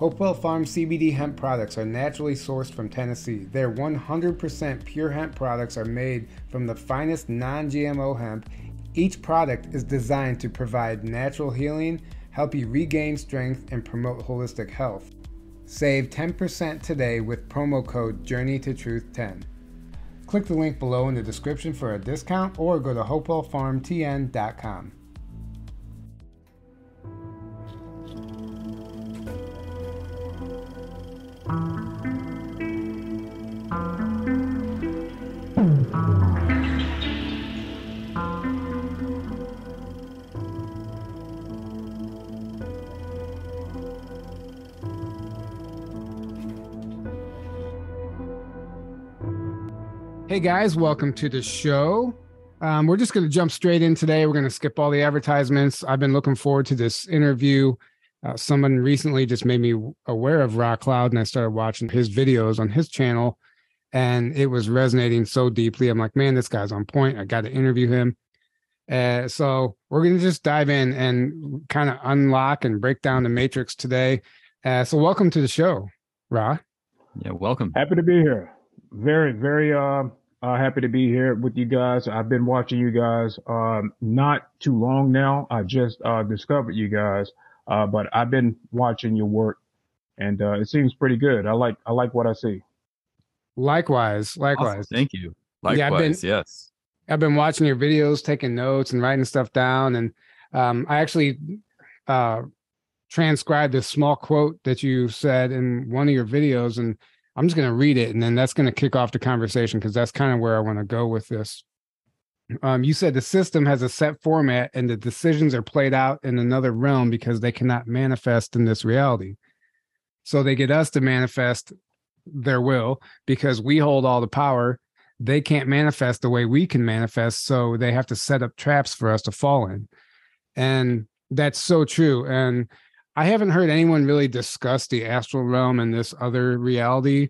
Hopewell Farm CBD hemp products are naturally sourced from Tennessee. Their 100% pure hemp products are made from the finest non GMO hemp. Each product is designed to provide natural healing, help you regain strength, and promote holistic health. Save 10% today with promo code Journey to Truth 10. Click the link below in the description for a discount or go to hopewellfarmtn.com. Hey guys, welcome to the show. Um, we're just going to jump straight in today. We're going to skip all the advertisements. I've been looking forward to this interview. Uh, someone recently just made me aware of Ra Cloud, and I started watching his videos on his channel, and it was resonating so deeply. I'm like, man, this guy's on point. I got to interview him. Uh, so we're going to just dive in and kind of unlock and break down the matrix today. Uh, so welcome to the show, Ra. Yeah, welcome. Happy to be here. Very, very uh, uh, happy to be here with you guys. I've been watching you guys um, not too long now. I just uh, discovered you guys, uh, but I've been watching your work, and uh, it seems pretty good. I like I like what I see. Likewise, likewise. Awesome. Thank you. Likewise, yeah, I've been, yes. I've been watching your videos, taking notes, and writing stuff down, and um, I actually uh, transcribed a small quote that you said in one of your videos, and I'm just going to read it and then that's going to kick off the conversation because that's kind of where I want to go with this. Um, you said the system has a set format and the decisions are played out in another realm because they cannot manifest in this reality. So they get us to manifest their will because we hold all the power. They can't manifest the way we can manifest. So they have to set up traps for us to fall in. And that's so true. And I haven't heard anyone really discuss the astral realm and this other reality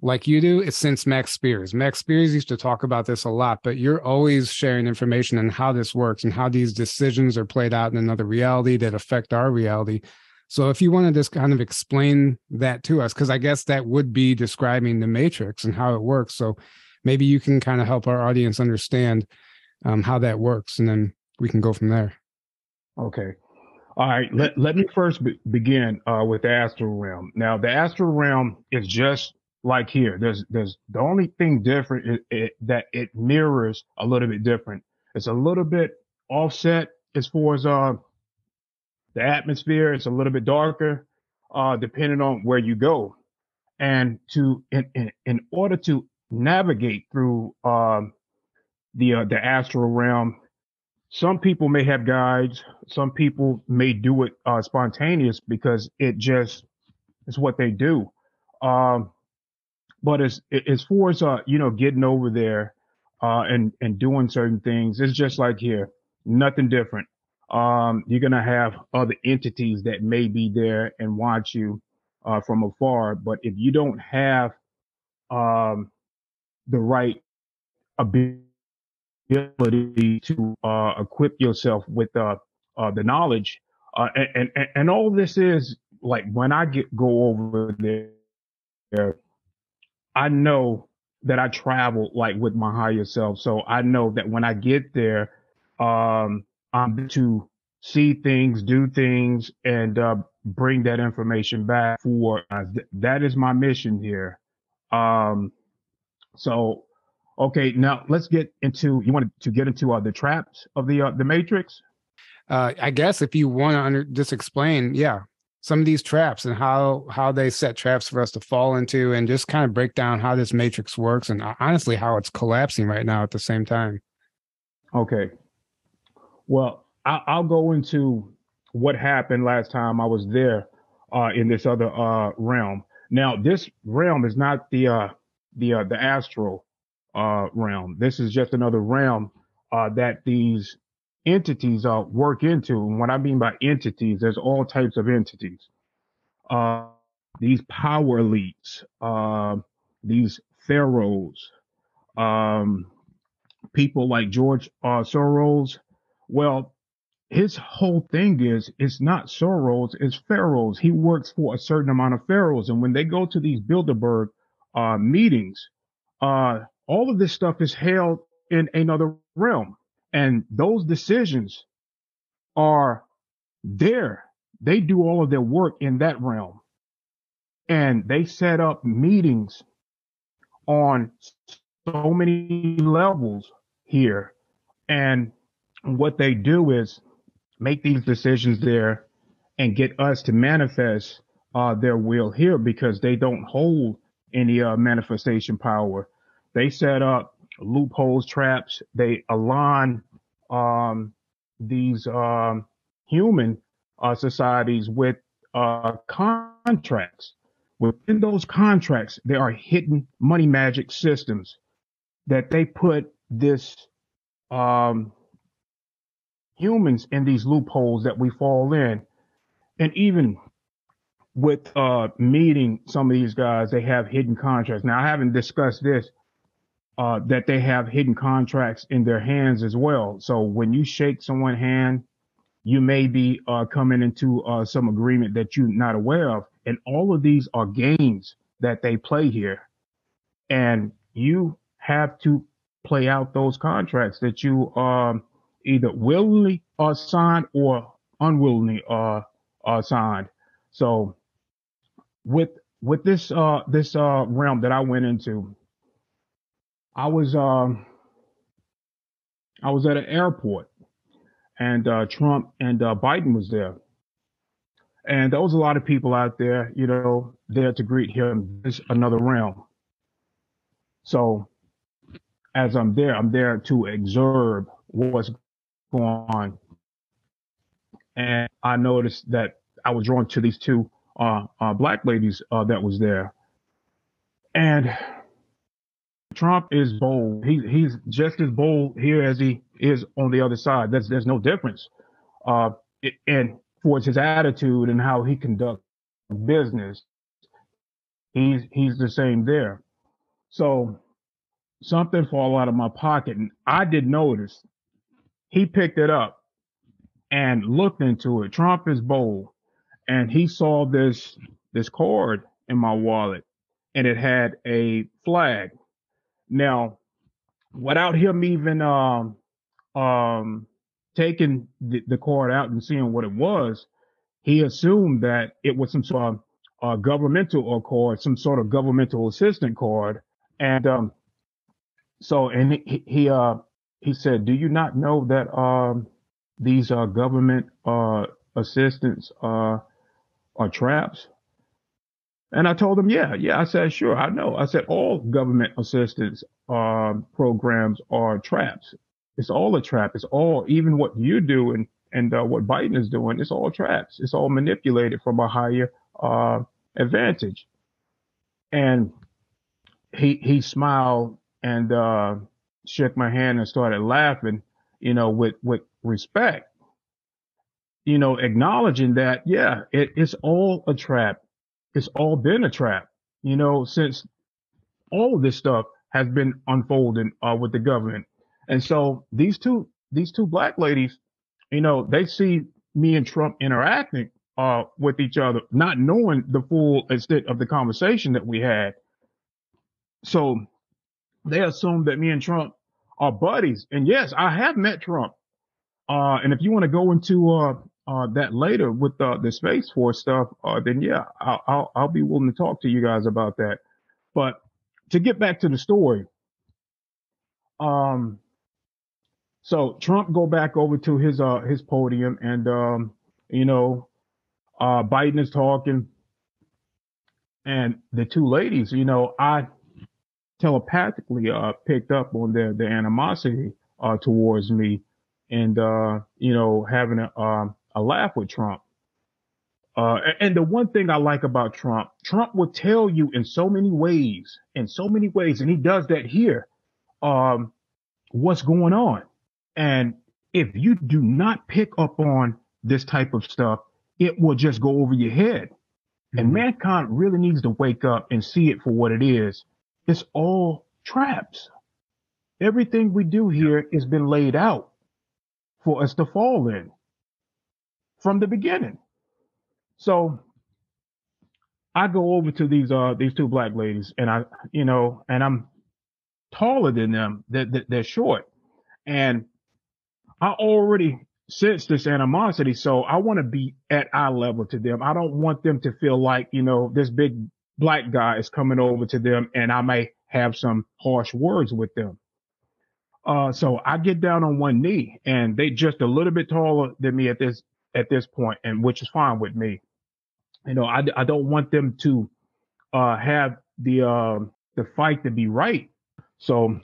like you do. Since Max Spiers. Max Spiers used to talk about this a lot, but you're always sharing information on how this works and how these decisions are played out in another reality that affect our reality. So if you want to just kind of explain that to us, because I guess that would be describing the matrix and how it works. So maybe you can kind of help our audience understand um, how that works, and then we can go from there. Okay. All right, let, let me first be, begin uh, with the astral realm. Now, the astral realm is just like here. There's there's the only thing different is it, that it mirrors a little bit different. It's a little bit offset as far as uh the atmosphere. It's a little bit darker, uh, depending on where you go. And to in in, in order to navigate through um the uh, the astral realm, some people may have guides. Some people may do it uh, spontaneous because it just is what they do. Um, but as as far as uh, you know, getting over there uh, and and doing certain things, it's just like here, nothing different. Um, you're gonna have other entities that may be there and watch you uh, from afar, but if you don't have um, the right ability ability to uh, equip yourself with uh, uh, the knowledge. Uh, and, and, and all this is like when I get go over there, I know that I travel like with my higher self. So I know that when I get there, um, I'm to see things, do things, and uh, bring that information back for uh, th- that is my mission here. Um, so Okay, now let's get into. You want to get into uh, the traps of the uh, the Matrix? Uh, I guess if you want to under, just explain, yeah, some of these traps and how how they set traps for us to fall into, and just kind of break down how this Matrix works, and uh, honestly, how it's collapsing right now at the same time. Okay, well, I, I'll go into what happened last time I was there uh, in this other uh, realm. Now, this realm is not the uh, the uh, the astral uh, realm. This is just another realm uh, that these entities uh, work into. And what I mean by entities, there's all types of entities. Uh, these power elites, uh, these pharaohs, um, people like George uh, Soros. Well, his whole thing is it's not Soros, it's pharaohs. He works for a certain amount of pharaohs, and when they go to these Bilderberg uh, meetings, uh, all of this stuff is held in another realm, and those decisions are there. They do all of their work in that realm, and they set up meetings on so many levels here, and what they do is make these decisions there and get us to manifest uh, their will here because they don't hold any uh, manifestation power. They set up loopholes, traps. They align um, these um, human uh, societies with uh, contracts. Within those contracts, there are hidden money magic systems that they put this um, humans in these loopholes that we fall in. And even with uh, meeting some of these guys, they have hidden contracts. Now, I haven't discussed this, uh, that they have hidden contracts in their hands as well. So when you shake someone's hand, you may be uh, coming into uh, some agreement that you're not aware of. And all of these are games that they play here. And you have to play out those contracts that you um, either willingly uh, signed or unwillingly uh, uh, signed. So with with this uh, this uh, realm that I went into, I was um, I was at an airport, and uh, Trump and uh, Biden was there, and there was a lot of people out there, you know, there to greet him. This another realm. So as I'm there, I'm there to observe what's going on. And I noticed that I was drawn to these two uh, uh, black ladies uh, that was there. And Trump is bold. He, he's just as bold here as he is on the other side. There's, there's no difference. Uh, it, and for his attitude and how he conducts business, he's, he's the same there. So something fall out of my pocket and I didn't notice he picked it up and looked into it. Trump is bold, and he saw this this card in my wallet, and it had a flag. Now, without him even um um taking the, the card out and seeing what it was, he assumed that it was some sort of uh, governmental or card, some sort of governmental assistant card, and um, so and he, he uh he said, "Do you not know that um, these uh, government uh, assistance uh, are traps?" And I told him, "Yeah, yeah." I said, "Sure, I know." I said, "All government assistance um, programs are traps. It's all a trap. It's all, even what you do and and uh, what Biden is doing, it's all traps. It's all manipulated from a higher uh, advantage." And he he smiled and uh, shook my hand and started laughing, you know, with, with respect, you know, acknowledging that, yeah, it, it's all a trap. It's all been a trap, you know, since all of this stuff has been unfolding uh, with the government. And so these two, these two black ladies, you know, they see me and Trump interacting uh, with each other, not knowing the full extent of the conversation that we had. So they assume that me and Trump are buddies. And yes, I have met Trump. Uh, and if you want to go into uh, that later with the Space Force stuff, uh, then yeah, I'll, I'll, I'll be willing to talk to you guys about that. But to get back to the story, um, so Trump go back over to his uh his podium, and um, you know, uh, Biden is talking, and the two ladies, you know, I telepathically uh, picked up on their, their animosity uh, towards me and, uh, you know, having a, um, a laugh with Trump. Uh, and the one thing I like about Trump, Trump will tell you in so many ways, in so many ways, and he does that here, um, what's going on. And if you do not pick up on this type of stuff, it will just go over your head. Mm-hmm. And mankind really needs to wake up and see it for what it is it's all traps. Everything we do here has been laid out for us to fall in. From the beginning. So I go over to these uh these two black ladies and I you know and I'm taller than them. They're, they're short. And I already sense this animosity. So I want to be at eye level to them. I don't want them to feel like, you know, this big black guy is coming over to them and I may have some harsh words with them. Uh, so I get down on one knee and they just a little bit taller than me at this, at this point, and which is fine with me. You know, I, I don't want them to, uh, have the, uh, the fight to be right. So,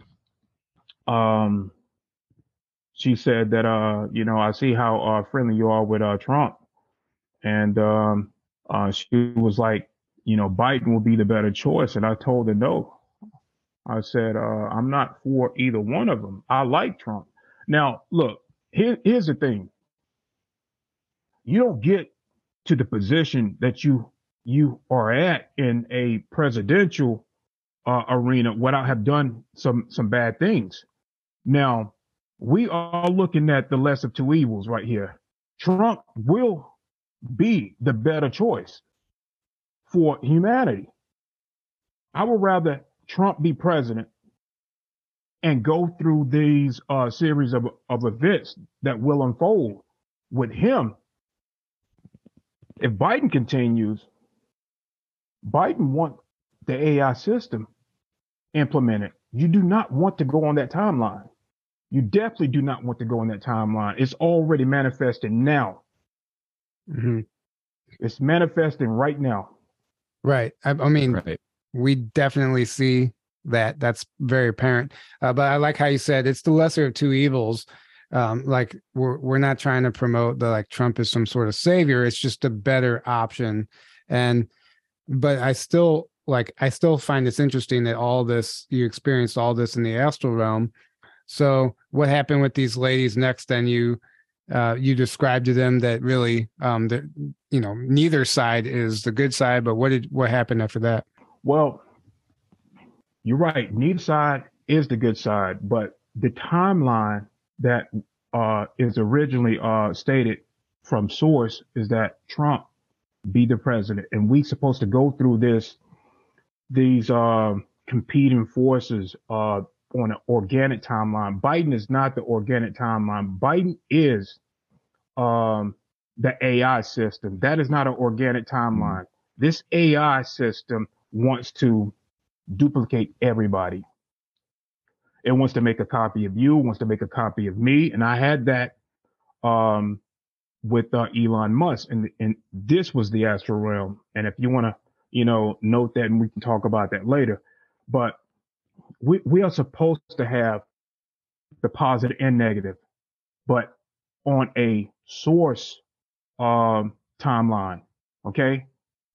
um, she said that, uh, you know, I see how, uh, friendly you are with, uh, Trump. And, um, uh, she was like, you know, Biden will be the better choice. And I told her no. I said, uh, I'm not for either one of them. I like Trump. Now, look, here, here's the thing. You don't get to the position that you, you are at in a presidential uh, arena without have done some, some bad things. Now, we are looking at the less of two evils right here. Trump will be the better choice for humanity. I would rather Trump be president and go through these uh, series of, of events that will unfold with him. If Biden continues, Biden want the AI system implemented. You do not want to go on that timeline. You definitely do not want to go on that timeline. It's already manifesting now. Mm-hmm. It's manifesting right now. Right. I, I mean, right. we definitely see that. That's very apparent. Uh, but I like how you said it's the lesser of two evils. Um, like we're we're not trying to promote the like Trump is some sort of savior. It's just a better option. And but I still like I still find this interesting that all this you experienced all this in the astral realm. So what happened with these ladies next? Then you uh, you described to them that really um, that you know neither side is the good side. But what did what happened after that? Well, you're right. Neither side is the good side, but the timeline that uh, is originally uh, stated from source is that Trump be the president, and we supposed to go through this these uh, competing forces uh, on an organic timeline. Biden is not the organic timeline. Biden is um, the AI system. That is not an organic timeline. This AI system wants to duplicate everybody. It wants to make a copy of you, wants to make a copy of me. And I had that um, with uh, Elon Musk. And, and this was the astral realm. And if you want to, you know, note that and we can talk about that later. But we, we are supposed to have the positive and negative, but on a source um, timeline. Okay.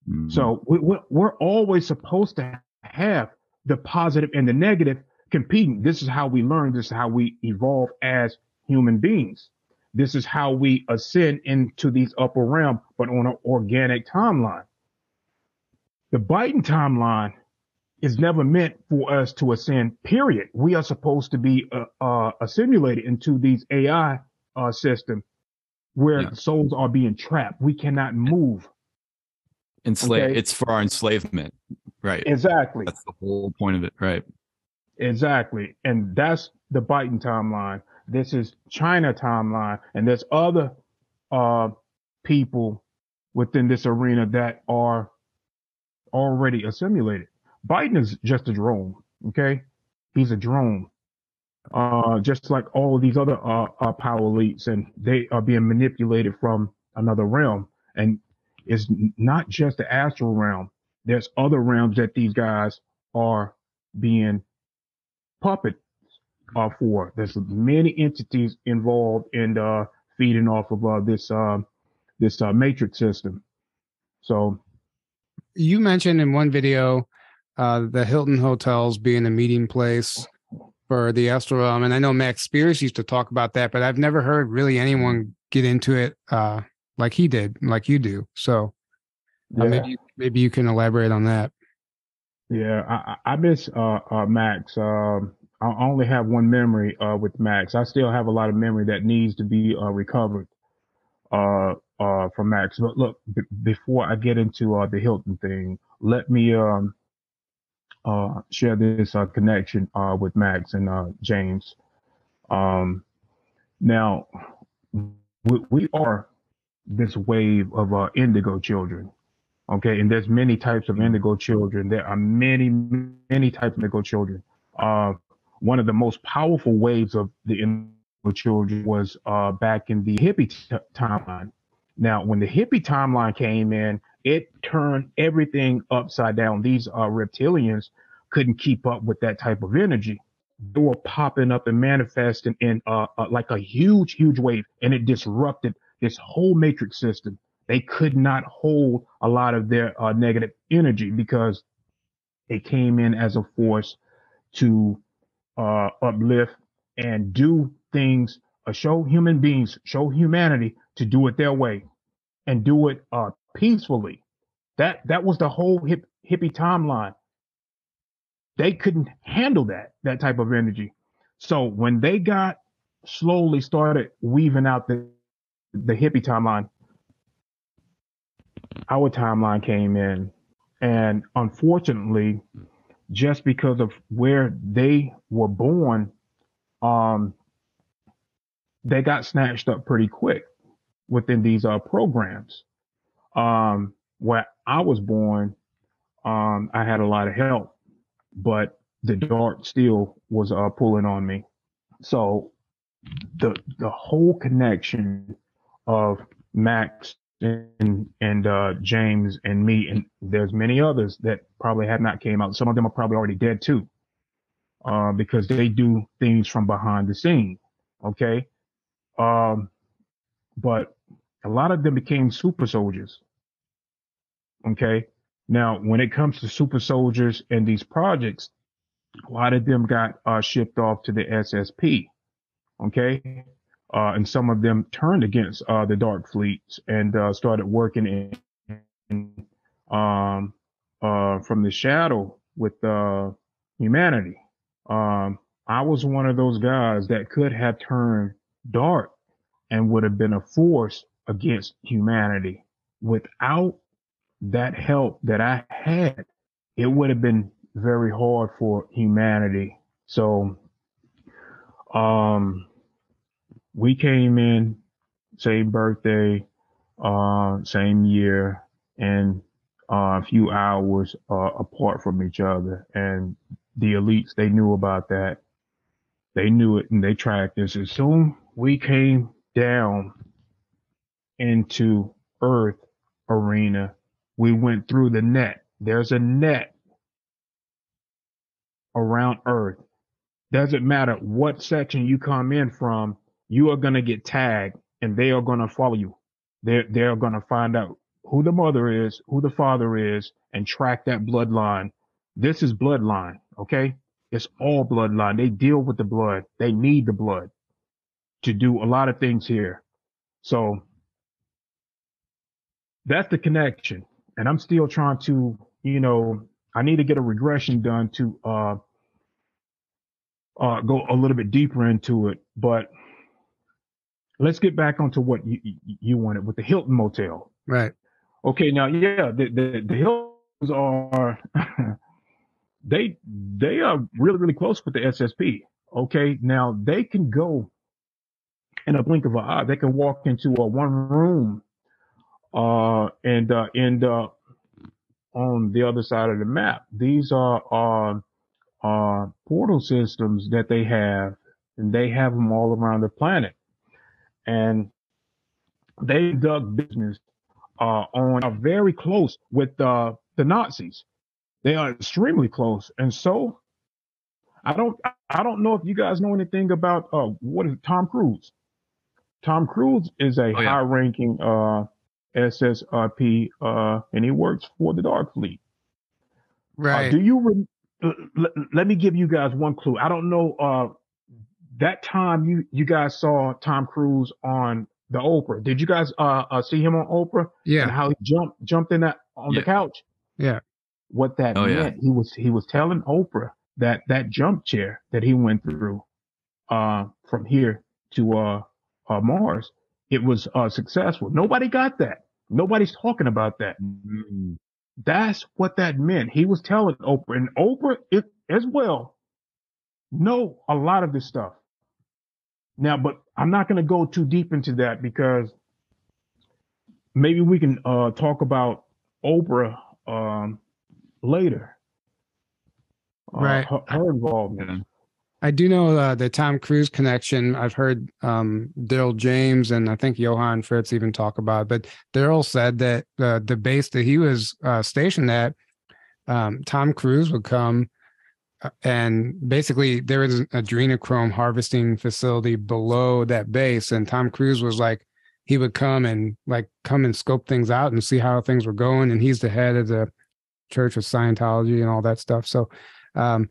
Mm-hmm. So we, we're always supposed to have the positive and the negative competing. This is how we learn. This is how we evolve as human beings. This is how we ascend into these upper realm, but on an organic timeline. The Biden timeline is never meant for us to ascend, period. We are supposed to be uh, uh, assimilated into these AI uh, system where yeah. souls are being trapped. We cannot move. Enslave. Okay? It's for our enslavement. Right. Exactly. That's the whole point of it. Right. Exactly. And that's the Biden timeline. This is China timeline. And there's other uh, people within this arena that are already assimilated. Biden is just a drone. Okay. He's a drone. Uh, just like all of these other uh, uh, power elites, and they are being manipulated from another realm. And it's not just the astral realm there's other realms that these guys are being puppets uh, for. There's many entities involved in uh, feeding off of uh, this uh, this uh, matrix system. So, you mentioned in one video uh, the Hilton hotels being a meeting place for the astral realm, and I know Max Spiers used to talk about that, but I've never heard really anyone get into it like he did, like you do. So, yeah. maybe maybe you can elaborate on that. Yeah, I, I miss uh, uh, Max. Um, I only have one memory uh, with Max. I still have a lot of memory that needs to be uh, recovered. Uh, uh, from Max. But look, b- before I get into the Hilton thing, let me um, share this connection with Max and James. Um, now, we, we, are this wave of indigo children. Okay, and there's many types of indigo children. There are many, many types of indigo children. Uh, one of the most powerful waves of the indigo children was uh, back in the hippie t- timeline. Now, when the hippie timeline came in, it turned everything upside down. These uh, reptilians couldn't keep up with that type of energy. They were popping up and manifesting in uh, uh, like a huge, huge wave, and it disrupted this whole matrix system. They could not hold a lot of their uh, negative energy because it came in as a force to uh, uplift and do things, uh, show human beings, show humanity to do it their way and do it uh, peacefully. That that was the whole hip, hippie timeline. They couldn't handle that that type of energy. So when they got slowly started weaving out the the hippie timeline, our timeline came in, and unfortunately, just because of where they were born, um, they got snatched up pretty quick within these uh, programs. Um, where I was born, um, I had a lot of help, but the dark still was uh, pulling on me. So the the whole connection of Max and and uh, James and me and there's many others that probably have not came out. Some of them are probably already dead too, uh, because they do things from behind the scene. Okay, um, but a lot of them became super soldiers. Okay. Now, when it comes to super soldiers and these projects, a lot of them got uh, shipped off to the SSP. Okay. Uh, and some of them turned against uh, the dark fleets and uh, started working in, um, uh, from the shadow with uh, humanity. Um, I was one of those guys that could have turned dark and would have been a force against humanity. Without that help that I had, it would have been very hard for humanity. So, um, we came in same birthday, uh, same year and uh, a few hours uh, apart from each other. And the elites, they knew about that. They knew it and they tracked us. As soon we came down into Earth arena, we went through the net. There's a net around Earth. Doesn't matter what section you come in from, you are going to get tagged and they are going to follow you. They're, they're going to find out who the mother is, who the father is, and track that bloodline. This is bloodline. Okay. It's all bloodline. They deal with the blood. They need the blood to do a lot of things here. So that's the connection. And I'm still trying to, you know, I need to get a regression done to uh, uh, go a little bit deeper into it. But let's get back onto what you, you wanted with the Hilton Motel. Right. Okay. Now, yeah, the the, the Hiltons are they they are really really close with the SSP. Okay. Now they can go in a blink of an eye. They can walk into a one room uh, and uh, end up on the other side of the map. These are uh, uh, portal systems that they have, and they have them all around the planet. And they dug business uh, on are very close with uh, the Nazis. They are extremely close, and so I don't I don't know if you guys know anything about uh, what is Tom Cruise. Tom Cruise is a oh, yeah. high-ranking uh, SSRP, uh, and he works for the Dark Fleet. Uh, right. Uh, do you? Re- l- let me give you guys one clue. I don't know. That time you you guys saw Tom Cruise on the Oprah. Did you guys uh, uh see him on Oprah? Yeah. And how he jumped jumped in that on yeah. the couch. Yeah. What that oh, meant? Yeah. He was he was telling Oprah that that jump chair that he went through, uh, from here to uh, uh Mars it was uh, successful. Nobody got that. Nobody's talking about that. Mm-hmm. That's what that meant. He was telling Oprah, and Oprah it, as well know a lot of this stuff. Now, but I'm not going to go too deep into that because maybe we can uh, talk about Oprah um, later. Uh, right. Her, her involvement. I do know uh, the Tom Cruise connection. I've heard um, Daryl James and I think Johann Fritz even talk about it. But Daryl said that uh, the base that he was uh, stationed at, um, Tom Cruise would come and basically there was an adrenochrome harvesting facility below that base. And Tom Cruise was like, he would come and like come and scope things out and see how things were going. And he's the head of the Church of Scientology and all that stuff. So, um,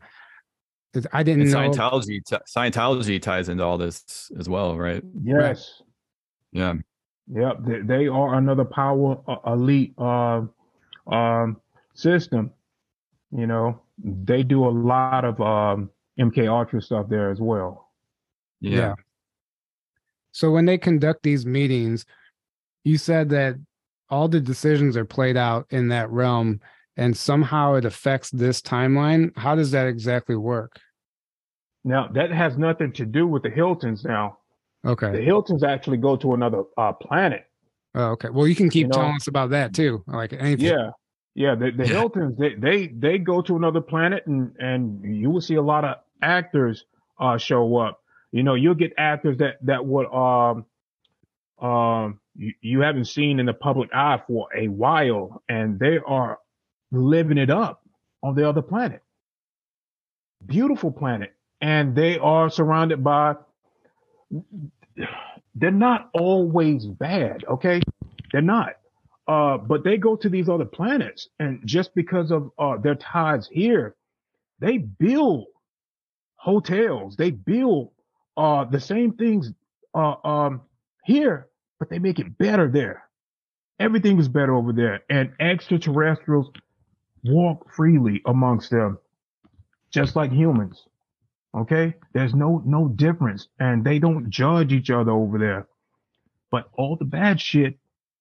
I didn't and know Scientology. T- Scientology ties into all this as well, right? Yes. Yeah. Yep. They, they are another power uh, elite uh, um, system. You know, they do a lot of um, MK Ultra stuff there as well. Yeah. yeah. So when they conduct these meetings, you said that all the decisions are played out in that realm and somehow it affects this timeline. How does that exactly work? Now, that has nothing to do with the Hiltons now. Okay. The Hiltons actually go to another uh, planet. Oh, okay. Well, you can keep you know? telling us about that too. Like anything. Yeah. Yeah. The, the yeah. Hiltons, they, they, they go to another planet and, and you will see a lot of actors uh, show up. You know, you'll get actors that, that would, um, um, you, you haven't seen in the public eye for a while and they are living it up on the other planet. Beautiful planet. And they are surrounded by, they're not always bad. Okay. They're not. Uh, but they go to these other planets and just because of, uh, their ties here, they build hotels. They build, uh, the same things, uh, um, here, but they make it better there. Everything is better over there. And extraterrestrials walk freely amongst them, just like humans. Okay. There's no, no difference and they don't judge each other over there. But all the bad shit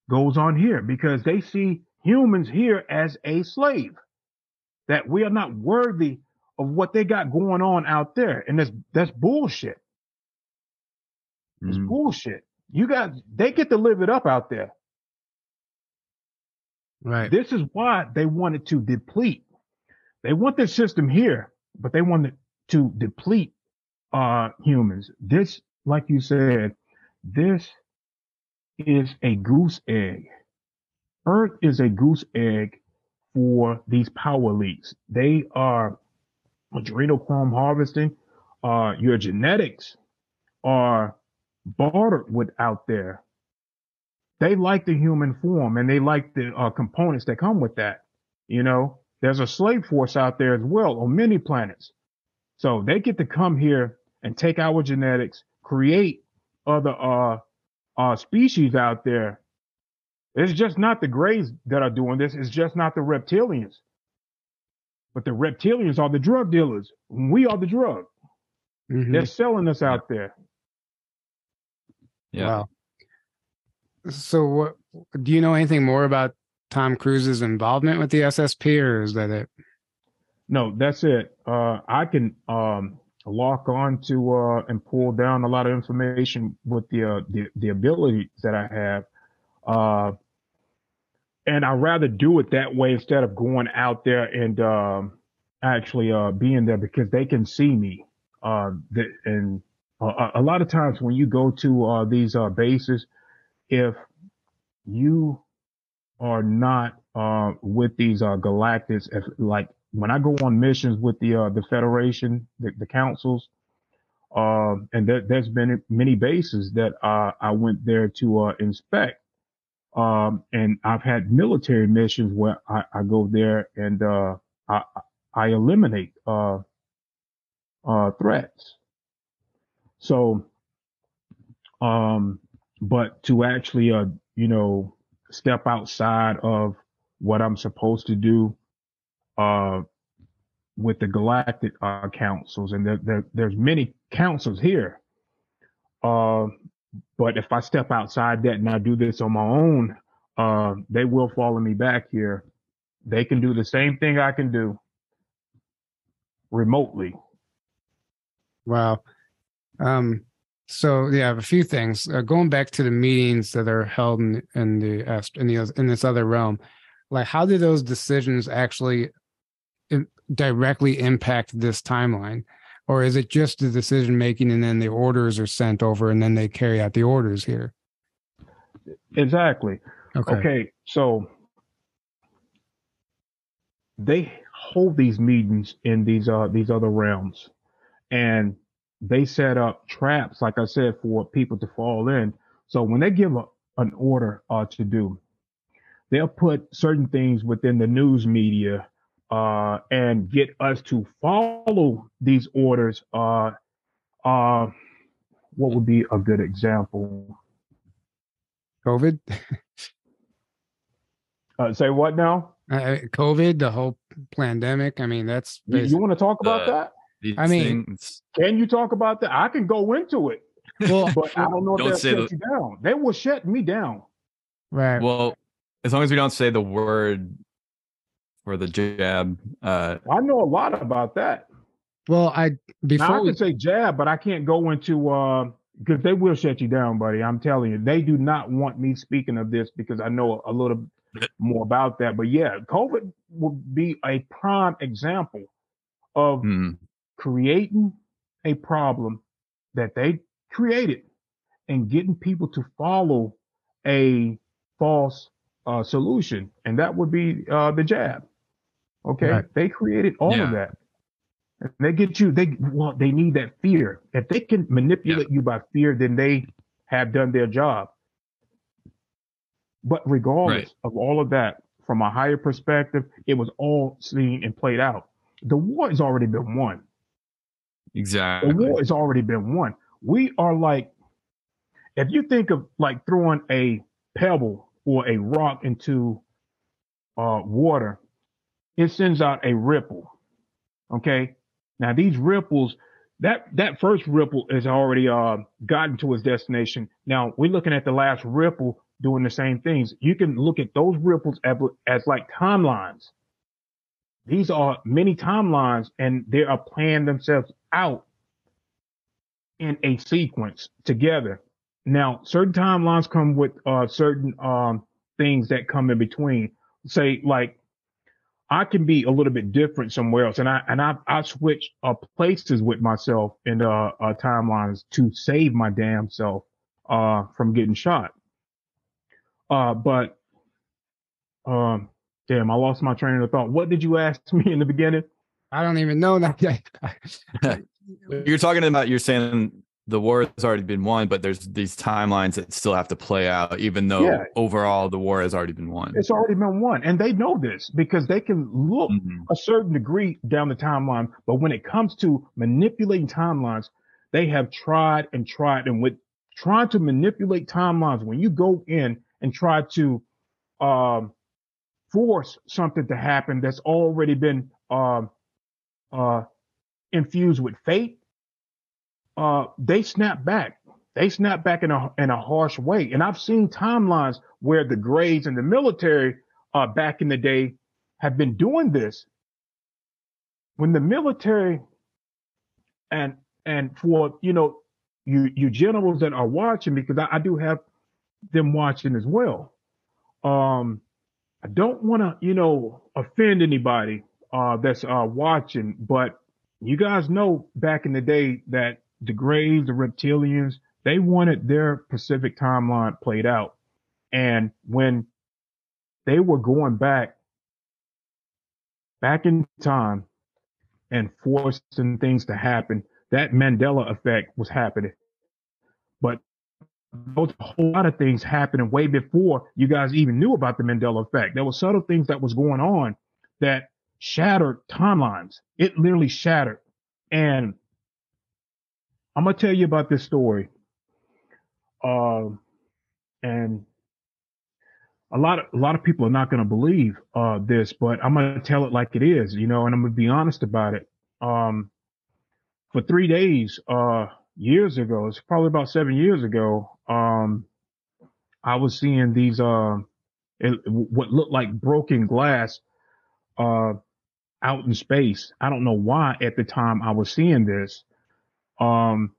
goes on here because they see humans here as a slave that we are not worthy of what they got going on out there. And that's, that's bullshit. It's mm. bullshit. You got, they get to live it up out there. Right. This is why they wanted to deplete. They want this system here, but they wanted to deplete uh humans. This, like you said, this is a goose egg. Earth is a goose egg for these power leaks. They are adrenal adrenochrome harvesting. Uh, your genetics are bartered with out there they like the human form and they like the uh, components that come with that. You know, there's a slave force out there as well on many planets. So they get to come here and take our genetics, create other, uh, uh, species out there. It's just not the grays that are doing this. It's just not the reptilians. But the reptilians are the drug dealers. We are the drug. Mm-hmm. They're selling us out there. Yeah. Wow. So, what do you know anything more about Tom Cruise's involvement with the SSP, or is that it? No, that's it. Uh, I can um, lock on to uh, and pull down a lot of information with the uh, the, the abilities that I have. Uh, and I'd rather do it that way instead of going out there and um, actually uh, being there because they can see me. Uh, the, and a lot of times when you go to uh these uh bases, if you are not uh, with these uh, galactics, if, like when I go on missions with the uh, the Federation, the, the councils, uh, and there, has been many bases that uh, I went there to uh, inspect. Um, and I've had military missions where I, I go there and I, I eliminate threats. So, um, but to actually, uh, you know, step outside of what I'm supposed to do, uh, with the galactic uh, councils, and there, there, there's many councils here. Uh, but if I step outside that and I do this on my own, uh, they will follow me back here. They can do the same thing I can do remotely. Wow. Um, so yeah, a few things. Uh, going back to the meetings that are held in, in the in the in this other realm, like how do those decisions actually directly impact this timeline, or is it just the decision making and then the orders are sent over and then they carry out the orders here? Exactly. Okay. Okay. So they hold these meetings in these uh these other realms, and they set up traps, like I said, for people to fall in. So when they give a, an order uh, to do, they'll put certain things within the news media uh, and get us to follow these orders. Uh, uh, what would be a good example? COVID. uh, say what now? Uh, COVID, the whole pandemic. I mean, that's. You, you want to talk about that? I mean, things. can you talk about that? I can go into it. Well, but I don't know if they'll shut the, you down. They will shut me down. Right. Well, as long as we don't say the word for the jab. Uh, I know a lot about that. Well, I before now, I can say jab, but I can't go into uh because they will shut you down, buddy. I'm telling you, they do not want me speaking of this because I know a little more about that. But yeah, COVID would be a prime example of hmm creating a problem that they created and getting people to follow a false uh, solution, and that would be uh, the jab. Okay, right. they created all yeah. of that. And they get you. They well, they need that fear. If they can manipulate yeah. you by fear, then they have done their job. But regardless right. of all of that, from a higher perspective, it was all seen and played out. The war has already been won. Exactly. The war has already been won. We are like, if you think of like throwing a pebble or a rock into uh, water, it sends out a ripple. Okay. Now these ripples, that that first ripple has already uh, gotten to its destination. Now we're looking at the last ripple doing the same things. You can look at those ripples as, as like timelines. These are many timelines and they are playing themselves out in a sequence together. Now, certain timelines come with uh, certain um, things that come in between. Say, like, I can be a little bit different somewhere else, and I and I I switch uh, places with myself in uh, uh, timelines to save my damn self uh, from getting shot. Uh, but um, damn, I lost my train of thought. What did you ask me in the beginning? I don't even know that. you're talking about you're saying the war has already been won, but there's these timelines that still have to play out, even though yeah. overall the war has already been won. It's already been won. And they know this because they can look mm-hmm. a certain degree down the timeline. But when it comes to manipulating timelines, they have tried and tried. And with trying to manipulate timelines, when you go in and try to um, force something to happen that's already been um, uh, infused with fate, uh, they snap back. They snap back in a in a harsh way. And I've seen timelines where the Greys and the military uh, back in the day have been doing this. When the military and and for you know you you generals that are watching because I, I do have them watching as well. Um, I don't want to you know offend anybody uh, that's uh, watching, but you guys know back in the day that the Greys, the reptilians, they wanted their Pacific timeline played out. And when they were going back, back in time and forcing things to happen, that Mandela effect was happening. But a whole lot of things happening way before you guys even knew about the Mandela effect. There were subtle things that was going on that shattered timelines. It literally shattered. And I'm gonna tell you about this story. Uh, and a lot of a lot of people are not gonna believe uh, this, but I'm gonna tell it like it is, you know, and I'm gonna be honest about it. Um, for three days, uh, years ago, it's probably about seven years ago, um, I was seeing these, uh, it, what looked like broken glass, uh, out in space. I don't know why at the time I was seeing this. Um,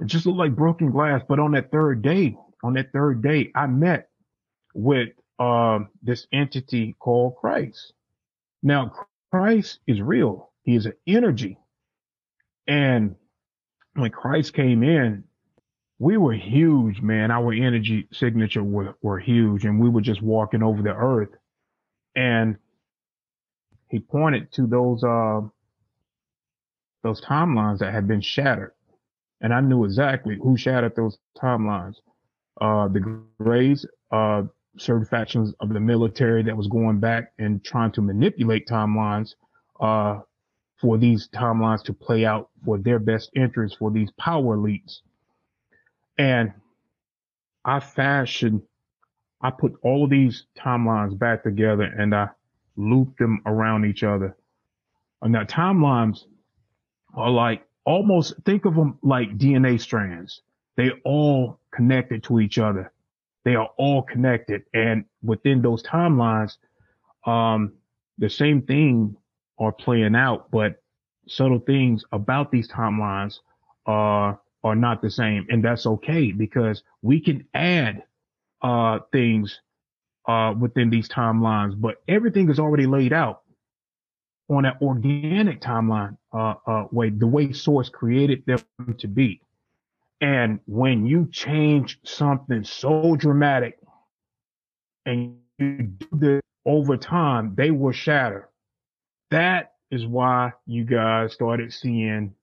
it just looked like broken glass. But on that third day, on that third day, I met with, um, this entity called Christ. Now, Christ is real. He is an energy. And when Christ came in, we were huge, man. Our energy signature were, were huge and we were just walking over the earth. And he pointed to those, uh, those timelines that had been shattered. And I knew exactly who shattered those timelines. Uh, the Greys, uh, certain factions of the military that was going back and trying to manipulate timelines, uh, for these timelines to play out for their best interest for these power elites. And I fashioned, I put all of these timelines back together and I looped them around each other. And now timelines are like almost think of them like DNA strands. They all connected to each other. They are all connected. And within those timelines, um, the same thing are playing out, but subtle things about these timelines are are not the same, and that's okay because we can add uh, things uh, within these timelines, but everything is already laid out on an organic timeline uh, uh, way, the way Source created them to be. And when you change something so dramatic and you do this over time, they will shatter. That is why you guys started seeing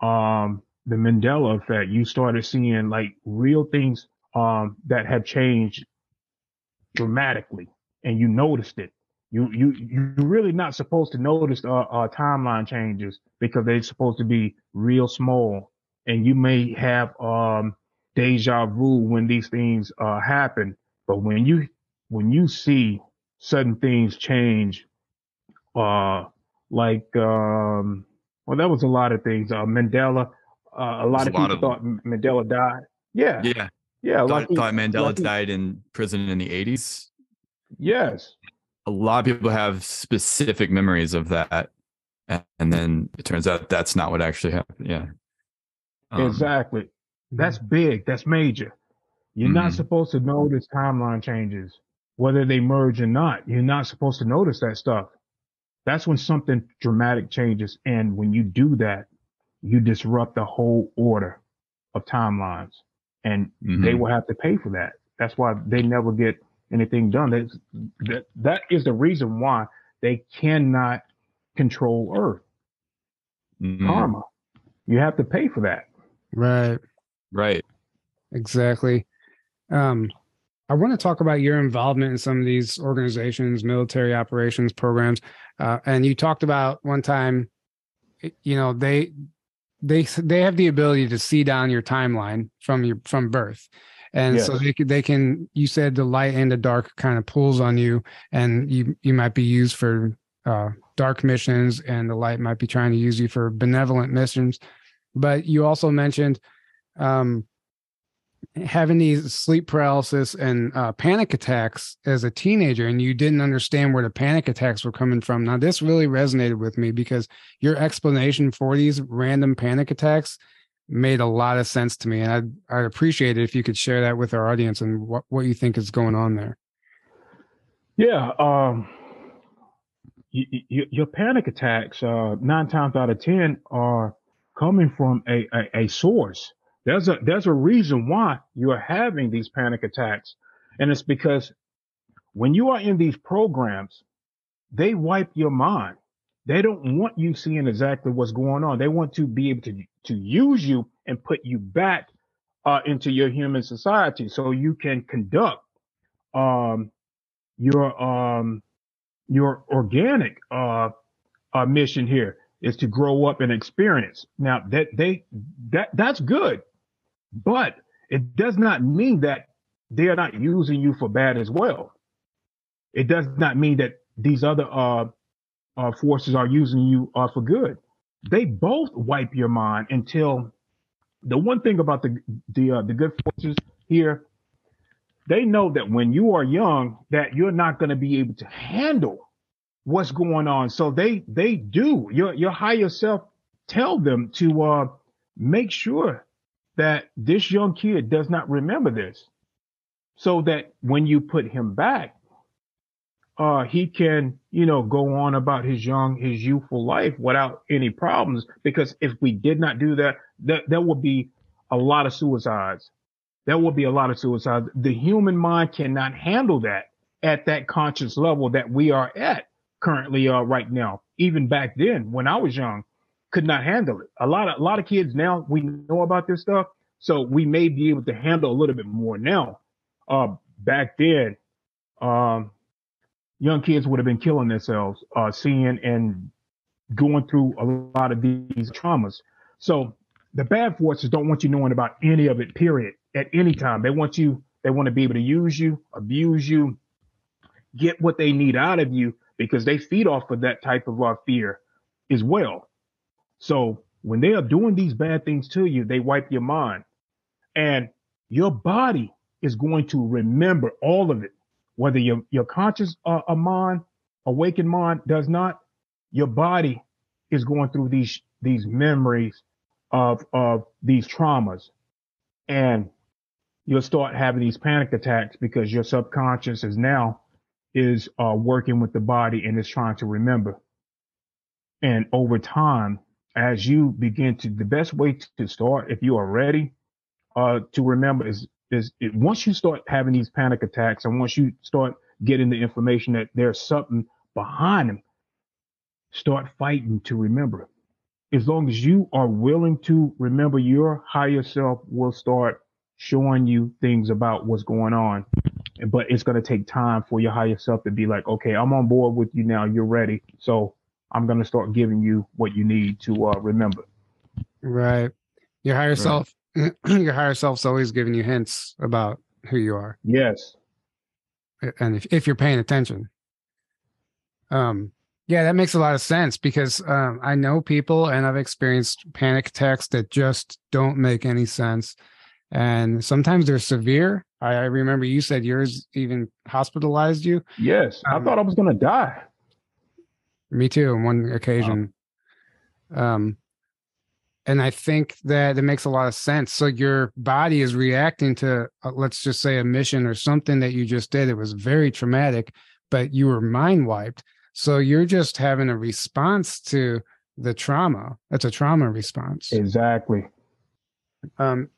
um, the Mandela effect. You started seeing like real things um, that have changed dramatically, and you noticed it. You you you're really not supposed to notice uh, uh, timeline changes because they're supposed to be real small, and you may have um, deja vu when these things uh, happen. But when you when you see sudden things change, uh, like um, well, that was a lot of things. Uh, Mandela, uh, a lot of people of thought Mandela died. Yeah, yeah, yeah. Thought, thought Mandela died in prison in the eighties. Yes, a lot of people have specific memories of that, and then it turns out that's not what actually happened. Yeah, um, exactly. That's big. That's major. You're mm-hmm. not supposed to notice timeline changes, whether they merge or not. You're not supposed to notice that stuff. That's when something dramatic changes. And when you do that, you disrupt the whole order of timelines and mm-hmm. they will have to pay for that. That's why they never get anything done. That's, that, that is the reason why they cannot control Earth. Mm-hmm. Karma. You have to pay for that. Right. Right. Exactly. Um, I want to talk about your involvement in some of these organizations, military operations programs. Uh, and you talked about one time, you know, they they they have the ability to see down your timeline from your from birth. And yes. so they can, they can, you said the light and the dark kind of pulls on you and you, you might be used for uh, dark missions and the light might be trying to use you for benevolent missions. But you also mentioned um, having these sleep paralysis and uh, panic attacks as a teenager and you didn't understand where the panic attacks were coming from now this really resonated with me because your explanation for these random panic attacks made a lot of sense to me and i'd, I'd appreciate it if you could share that with our audience and what, what you think is going on there yeah um your panic attacks uh, nine times out of ten are coming from a, a, a source there's a there's a reason why you are having these panic attacks. And it's because when you are in these programs, they wipe your mind. They don't want you seeing exactly what's going on. They want to be able to, to use you and put you back uh, into your human society so you can conduct um, your um, your organic uh, uh, mission here is to grow up and experience. Now that they that that's good. But it does not mean that they are not using you for bad as well. It does not mean that these other uh, uh, forces are using you uh, for good. They both wipe your mind until the one thing about the the uh, the good forces here, they know that when you are young, that you're not going to be able to handle what's going on. So they they do your your higher self tell them to uh, make sure that this young kid does not remember this, so that when you put him back, uh, he can, you know, go on about his young, his youthful life without any problems. Because if we did not do that, that there would be a lot of suicides. There will be a lot of suicides. The human mind cannot handle that at that conscious level that we are at currently, uh, right now. Even back then, when I was young, could not handle it. A lot of, a lot of kids now, we know about this stuff. So we may be able to handle a little bit more now. Uh, back then, um, young kids would have been killing themselves, uh, seeing and going through a lot of these traumas. So the bad forces don't want you knowing about any of it, period, at any time. They want you, they want to be able to use you, abuse you, get what they need out of you because they feed off of that type of uh, fear as well. So when they are doing these bad things to you, they wipe your mind and your body is going to remember all of it whether your your conscious uh, a mind, awakened mind does not, your body is going through these these memories of of these traumas, and you'll start having these panic attacks because your subconscious is now is uh, working with the body and is trying to remember. And over time, as you begin to, the best way to start, if you are ready uh, to remember, is is it, once you start having these panic attacks and once you start getting the information that there's something behind them, start fighting to remember. As long as you are willing to remember, your higher self will start showing you things about what's going on. But it's going to take time for your higher self to be like, okay, I'm on board with you now. You're ready. So I'm going to start giving you what you need to uh, remember. Right. Your higher right. self your higher self's always giving you hints about who you are. Yes. And if, if you're paying attention. Um, yeah, that makes a lot of sense because um, I know people and I've experienced panic attacks that just don't make any sense. And sometimes they're severe. I, I remember you said yours even hospitalized you. Yes. Um, I thought I was going to die. Me too, on one occasion. Wow. Um, and I think that it makes a lot of sense. So your body is reacting to, uh, let's just say, a mission or something that you just did. It was very traumatic, but you were mind wiped. So you're just having a response to the trauma. It's a trauma response. Exactly. Um,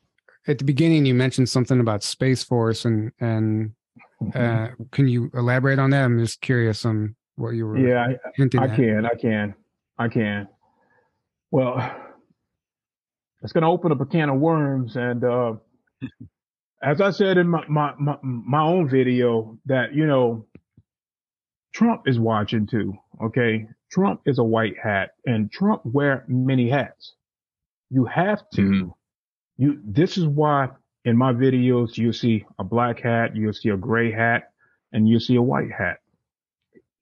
at the beginning, you mentioned something about Space Force, and and uh, can you elaborate on that? I'm just curious on what you were. Yeah, I, I can, I can, I can. Well, it's going to open up a can of worms. And uh, as I said in my, my, my, my own video, that, you know, Trump is watching too. Okay. Trump is a white hat and Trump wear many hats. You have to. Mm-hmm. You, this is why in my videos, you see a black hat, you'll see a gray hat, and you'll see a white hat.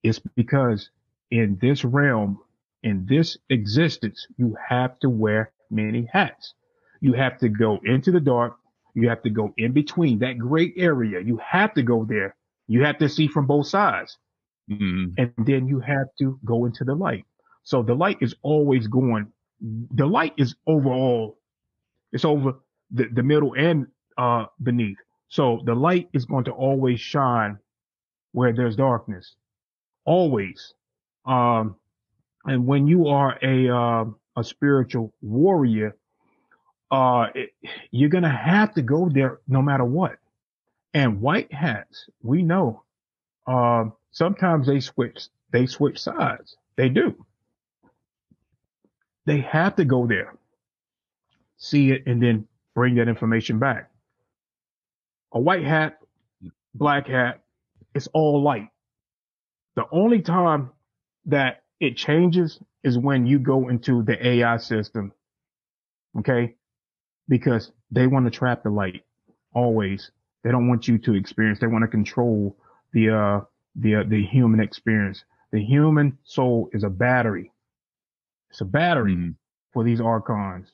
It's because in this realm, in this existence, you have to wear many hats. You have to go into the dark. You have to go in between that gray area. You have to go there. You have to see from both sides. Mm-hmm. And then you have to go into the light. So the light is always going, the light is overall, it's over the, the middle and uh, beneath. So the light is going to always shine where there's darkness. Always. Um, and when you are a, uh, a spiritual warrior, uh, it, you're going to have to go there no matter what. And white hats, we know, uh, sometimes they switch, they switch sides. They do. They have to go there, see it, and then bring that information back. A white hat, black hat, it's all light. The only time that it changes is when you go into the AI system. Okay. Because they want to trap the light always. They don't want you to experience. They want to control the, uh, the, uh, the human experience. The human soul is a battery. It's a battery mm-hmm. for these archons.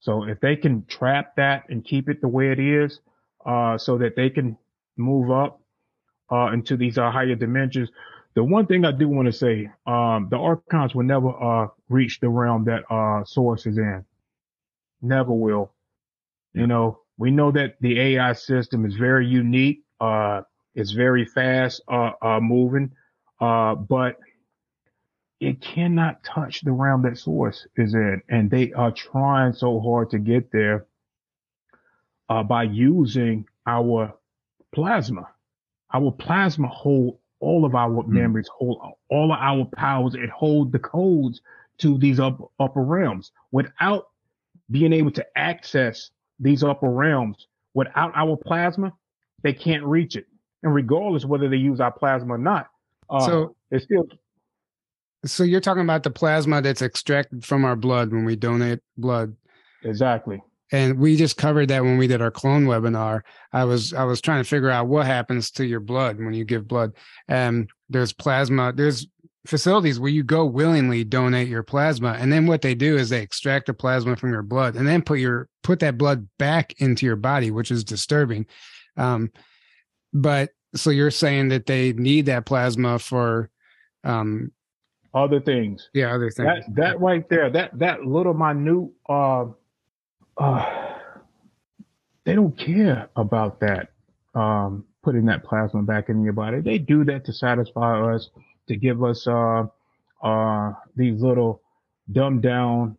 So if they can trap that and keep it the way it is, uh, so that they can move up, uh, into these uh, higher dimensions. The one thing I do want to say, um, the archons will never, uh, reach the realm that, uh, source is in. Never will. You know, we know that the AI system is very unique. Uh, it's very fast, uh, uh, moving. Uh, but it cannot touch the realm that source is in. And they are trying so hard to get there, uh, by using our plasma. Our plasma hold all of our mm. memories, hold all of our powers, and hold the codes to these up, upper realms without being able to access these upper realms without our plasma, they can't reach it. And regardless whether they use our plasma or not, uh, so it's still. So you're talking about the plasma that's extracted from our blood when we donate blood. Exactly. And we just covered that when we did our clone webinar. I was I was trying to figure out what happens to your blood when you give blood. And there's plasma. There's facilities where you go willingly donate your plasma and then what they do is they extract the plasma from your blood and then put your put that blood back into your body which is disturbing um but so you're saying that they need that plasma for um other things yeah other things that that right there that that little minute uh uh they don't care about that um putting that plasma back in your body they do that to satisfy us to give us uh, uh, these little dumbed down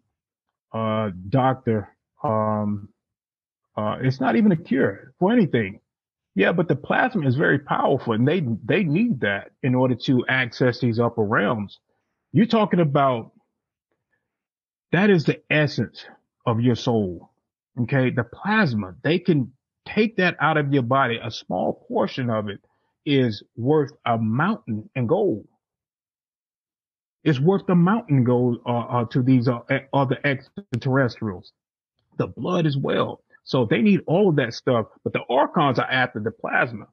uh, doctor. Um, uh, it's not even a cure for anything. Yeah, but the plasma is very powerful, and they they need that in order to access these upper realms. You're talking about that is the essence of your soul. Okay, the plasma they can take that out of your body. A small portion of it is worth a mountain in gold It's worth a mountain gold uh, uh, to these uh, other extraterrestrials. The blood as well. So they need all of that stuff, but the archons are after the plasma.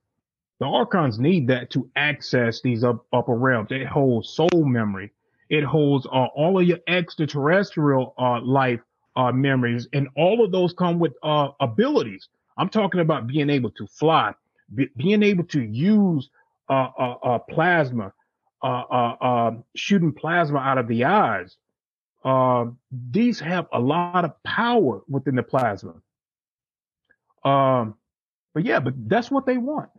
The archons need that to access these up, upper realms. It holds soul memory. It holds uh, all of your extraterrestrial uh, life uh, memories, and all of those come with uh, abilities. I'm talking about being able to fly, be, being able to use plasma, uh, uh, uh, shooting plasma out of the eyes. Uh, these have a lot of power within the plasma. Um, but yeah, but that's what they want.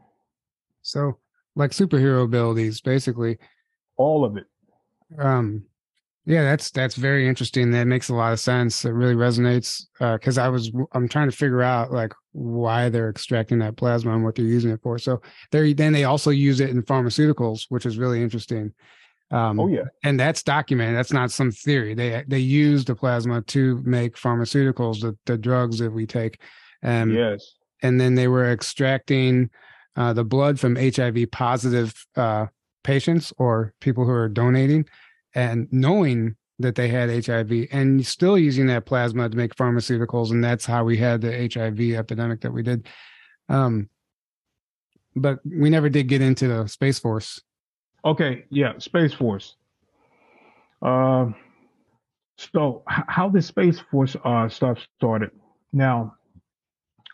So, like superhero abilities, basically. All of it. Um, yeah, that's that's very interesting. That makes a lot of sense. It really resonates because uh, I was I'm trying to figure out like why they're extracting that plasma and what they're using it for. So they then they also use it in pharmaceuticals, which is really interesting. Um, oh yeah, and that's documented. That's not some theory. They they use the plasma to make pharmaceuticals, the the drugs that we take. Um, yes, and then they were extracting uh, the blood from HIV positive uh, patients or people who are donating and knowing that they had HIV and still using that plasma to make pharmaceuticals. And that's how we had the HIV epidemic that we did. Um, but we never did get into the Space Force. Okay. Yeah. Space Force. Um, so how the Space Force uh, stuff started. Now,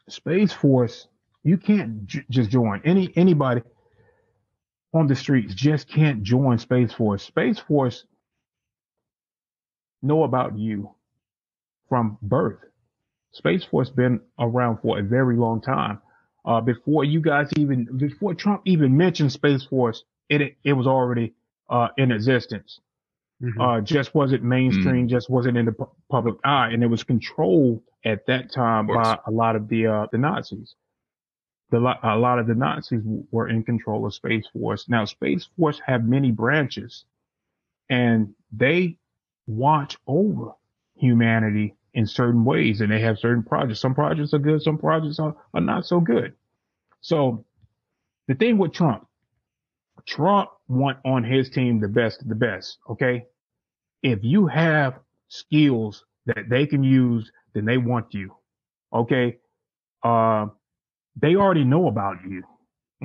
Space Force, you can't j- just join any anybody on the streets just can't join Space Force. Space Force know about you from birth. Space Force been around for a very long time. Uh, before you guys even, before Trump even mentioned Space Force, it it was already uh, in existence. Mm-hmm. Uh, just wasn't mainstream, mm-hmm. just wasn't in the pu- public eye, and it was controlled at that time by a lot of the uh, the Nazis the, a lot of the Nazis were in control of Space Force. Now, Space Force have many branches and they watch over humanity in certain ways and they have certain projects. Some projects are good. Some projects are, are not so good. So the thing with Trump, Trump want on his team the best of the best. Okay. If you have skills that they can use, then they want you. Okay. Uh, they already know about you.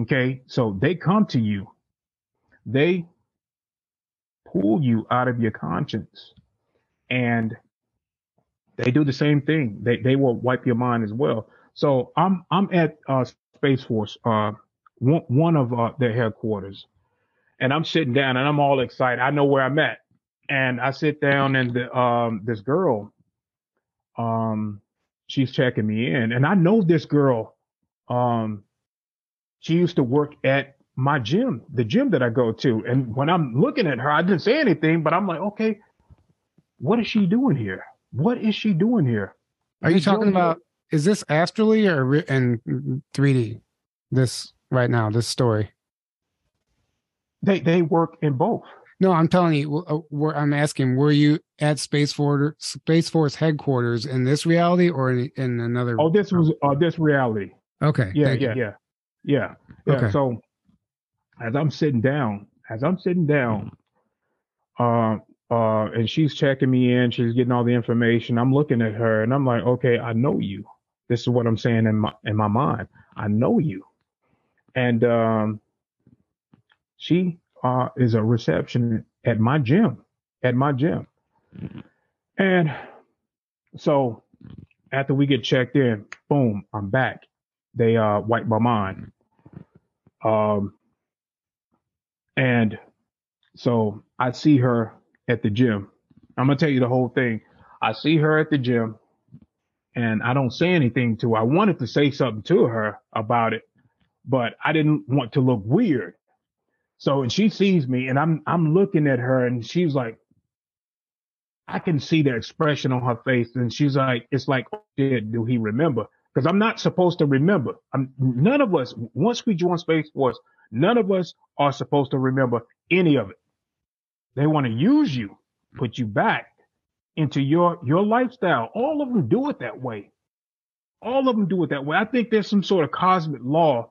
Okay. So they come to you. They pull you out of your conscience and they do the same thing. They they will wipe your mind as well. So I'm I'm at uh, Space Force, uh, one one of uh, their headquarters, and I'm sitting down and I'm all excited. I know where I'm at, and I sit down and the, um this girl, um, she's checking me in, and I know this girl, um, she used to work at my gym, the gym that I go to, and when I'm looking at her, I didn't say anything, but I'm like, okay, what is she doing here? What is she doing here? Are you talking about? Is this astrally or in 3D? This right now, this story. They they work in both. No, I'm telling you. Uh, I'm asking, were you at Space Force Space Force headquarters in this reality or in, in another? Oh, this was uh, this reality. Okay. Yeah, yeah, yeah, yeah, yeah. Okay. So as I'm sitting down, as I'm sitting down, uh, uh, and she's checking me in. She's getting all the information. I'm looking at her and I'm like, okay, I know you. This is what I'm saying in my in my mind. I know you. And um, she uh, is a reception at my gym, at my gym. And so after we get checked in, boom, I'm back. They uh, wipe my mind. Um, and so I see her at the gym. I'm gonna tell you the whole thing. I see her at the gym and I don't say anything to her. I wanted to say something to her about it, but I didn't want to look weird. So and she sees me and I'm I'm looking at her and she's like I can see the expression on her face and she's like it's like oh, did do he remember? Because I'm not supposed to remember. I'm none of us once we join Space Force, none of us are supposed to remember any of it. They want to use you, put you back into your your lifestyle. All of them do it that way. All of them do it that way. I think there's some sort of cosmic law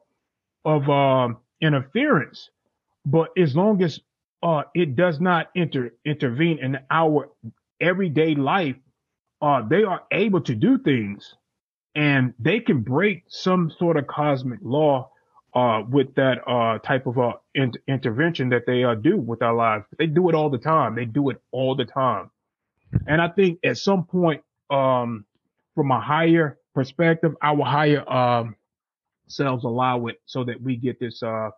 of um, interference, but as long as uh, it does not enter intervene in our everyday life, uh, they are able to do things, and they can break some sort of cosmic law uh, with that uh, type of uh, in- intervention that they uh, do with our lives. They do it all the time. They do it all the time. And I think at some point, um, from a higher perspective, our higher um, selves allow it so that we get this uh,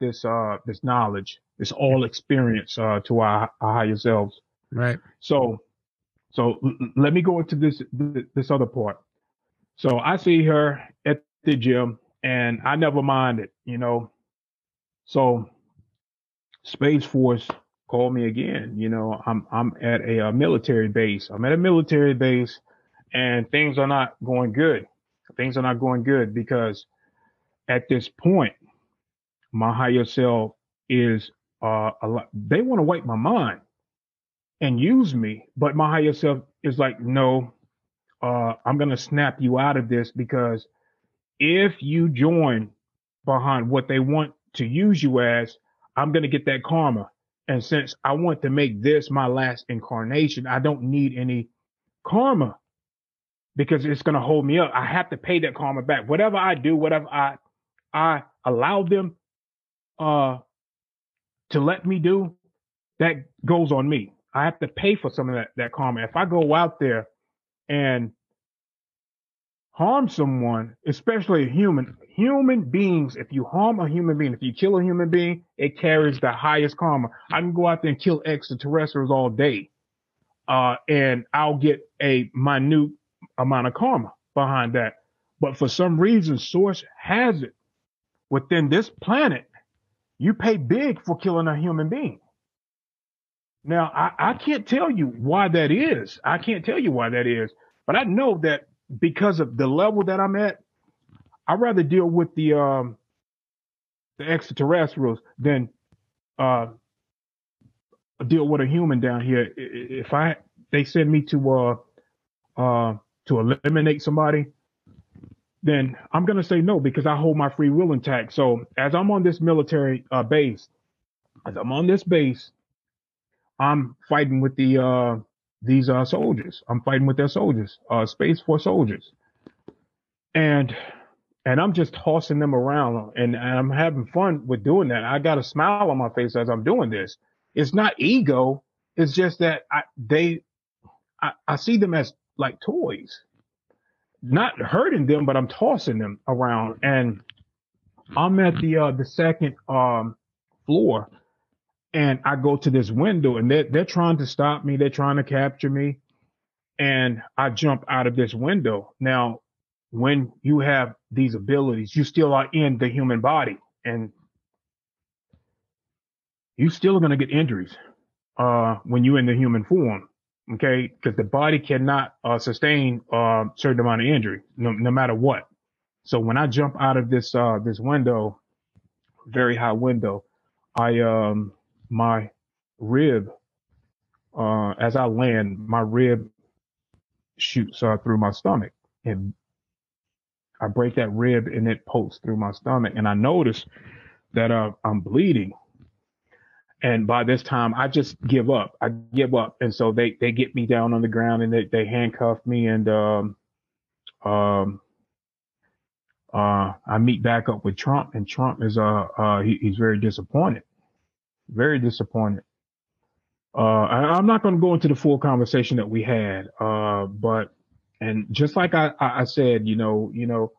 this uh, this knowledge, this all experience uh, to our, our higher selves. Right. So, so l- let me go into this this other part. So I see her at the gym and I never minded, you know. So Space Force called me again. You know, I'm I'm at a, a, military base. I'm at a military base, and things are not going good. Things are not going good because at this point, my higher self is uh a lot. They want to wipe my mind and use me, but my higher self is like, no, uh, I'm gonna snap you out of this because if you join behind what they want to use you as, I'm going to get that karma. And since I want to make this my last incarnation, I don't need any karma because it's going to hold me up. I have to pay that karma back. Whatever I do, whatever I, I allow them, uh, to let me do, that goes on me. I have to pay for some of that, that karma. If I go out there and harm someone, especially a human, human beings, if you harm a human being, if you kill a human being, it carries the highest karma. I can go out there and kill extraterrestrials all day, uh, and I'll get a minute amount of karma behind that. But for some reason, Source has it within this planet. You pay big for killing a human being. Now, I, I can't tell you why that is. I can't tell you why that is, but I know that because of the level that I'm at, I'd rather deal with the um the extraterrestrials than uh deal with a human down here. If I they send me to uh uh to eliminate somebody, then I'm gonna say no because I hold my free will intact. So as I'm on this military uh, base, as I'm on this base, I'm fighting with the uh these uh soldiers. I'm fighting with their soldiers, uh Space Force soldiers. And and I'm just tossing them around and, and I'm having fun with doing that. I got a smile on my face as I'm doing this. It's not ego. It's just that I they I, I see them as like toys. Not hurting them, but I'm tossing them around. And I'm at the uh the second um floor and I go to this window and they're they're trying to stop me, they're trying to capture me. And I jump out of this window. Now, when you have these abilities, you still are in the human body and you still are gonna get injuries uh when you're in the human form. Okay, because the body cannot uh, sustain a uh, certain amount of injury, no, no matter what. So when I jump out of this uh this window, very high window, I um my rib uh as I land, my rib shoots uh, through my stomach and I break that rib and it pokes through my stomach and I notice that uh, I'm bleeding. And by this time I just give up. I give up. And so they, they get me down on the ground and they, they handcuff me and um um uh, I meet back up with Trump, and Trump is uh, uh he, he's very disappointed, very disappointed. Uh, I, am not going to go into the full conversation that we had, uh, but and just like I, I said, you know, you know,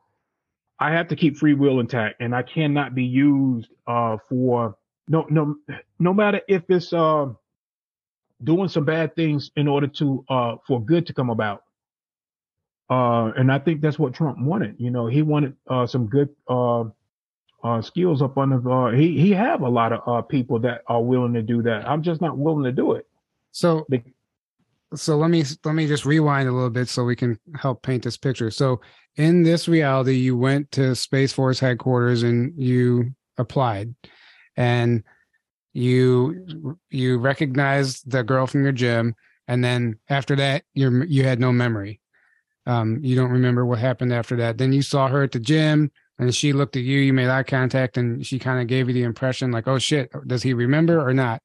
I have to keep free will intact, and I cannot be used uh for no no no matter if it's uh doing some bad things in order to uh for good to come about uh, and I think that's what Trump wanted. You know, he wanted uh, some good uh, skills up on the. Uh, he he have a lot of uh, people that are willing to do that. I'm just not willing to do it. So, so let me let me just rewind a little bit so we can help paint this picture. So, in this reality, you went to Space Force headquarters and you applied, and you you recognized the girl from your gym, and then after that, you you had no memory um, you don't remember what happened after that. Then you saw her at the gym and she looked at you, you made eye contact, and she kind of gave you the impression like, oh shit, does he remember or not?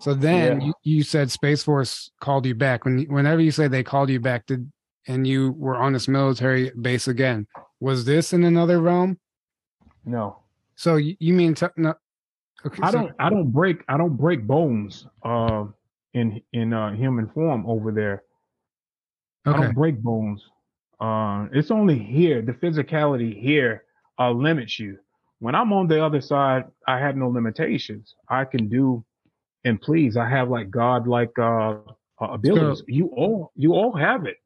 So then yeah. you, you, said Space Force called you back. When whenever you say they called you back, did and you were on this military base again, was this in another realm? No. So you, you mean t- no? Okay, I so, don't. I don't break. I don't break bones. Uh, in in uh, human form over there. Okay. I don't break bones. Uh, it's only here, the physicality here uh, limits you. When I'm on the other side, I have no limitations. I can do and please. I have like God like uh, uh, abilities. So, you all you all have it.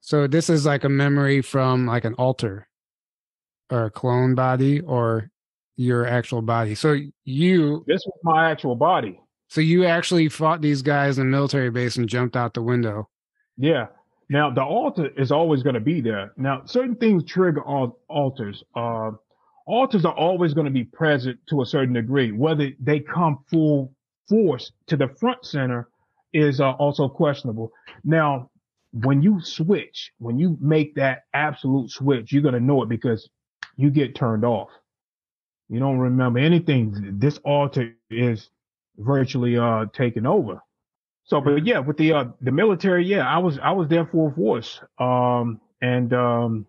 So this is like a memory from like an alter or a clone body or your actual body. So you This was my actual body. So you actually fought these guys in the military base and jumped out the window. Yeah. Now the alter is always going to be there. Now certain things trigger alters. Uh, alters are always going to be present to a certain degree. Whether they come full force to the front center is uh, also questionable. Now, when you switch, when you make that absolute switch, you're going to know it because you get turned off. You don't remember anything. This alter is virtually uh taken over. So, but yeah, with the uh, the military, yeah, I was I was there full force, um, and um,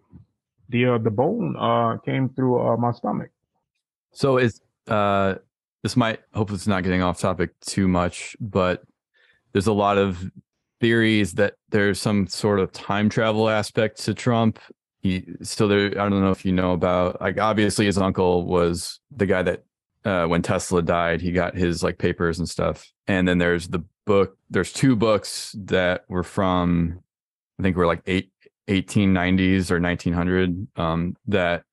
the uh, the bone uh, came through uh, my stomach. So it's uh, this might hopefully it's not getting off topic too much, but there's a lot of theories that there's some sort of time travel aspect to Trump. He still there. I don't know if you know about like obviously his uncle was the guy that uh, when Tesla died, he got his like papers and stuff. And then there's the book. There's two books that were from, I think, were like eight, 1890s or 1900 um, that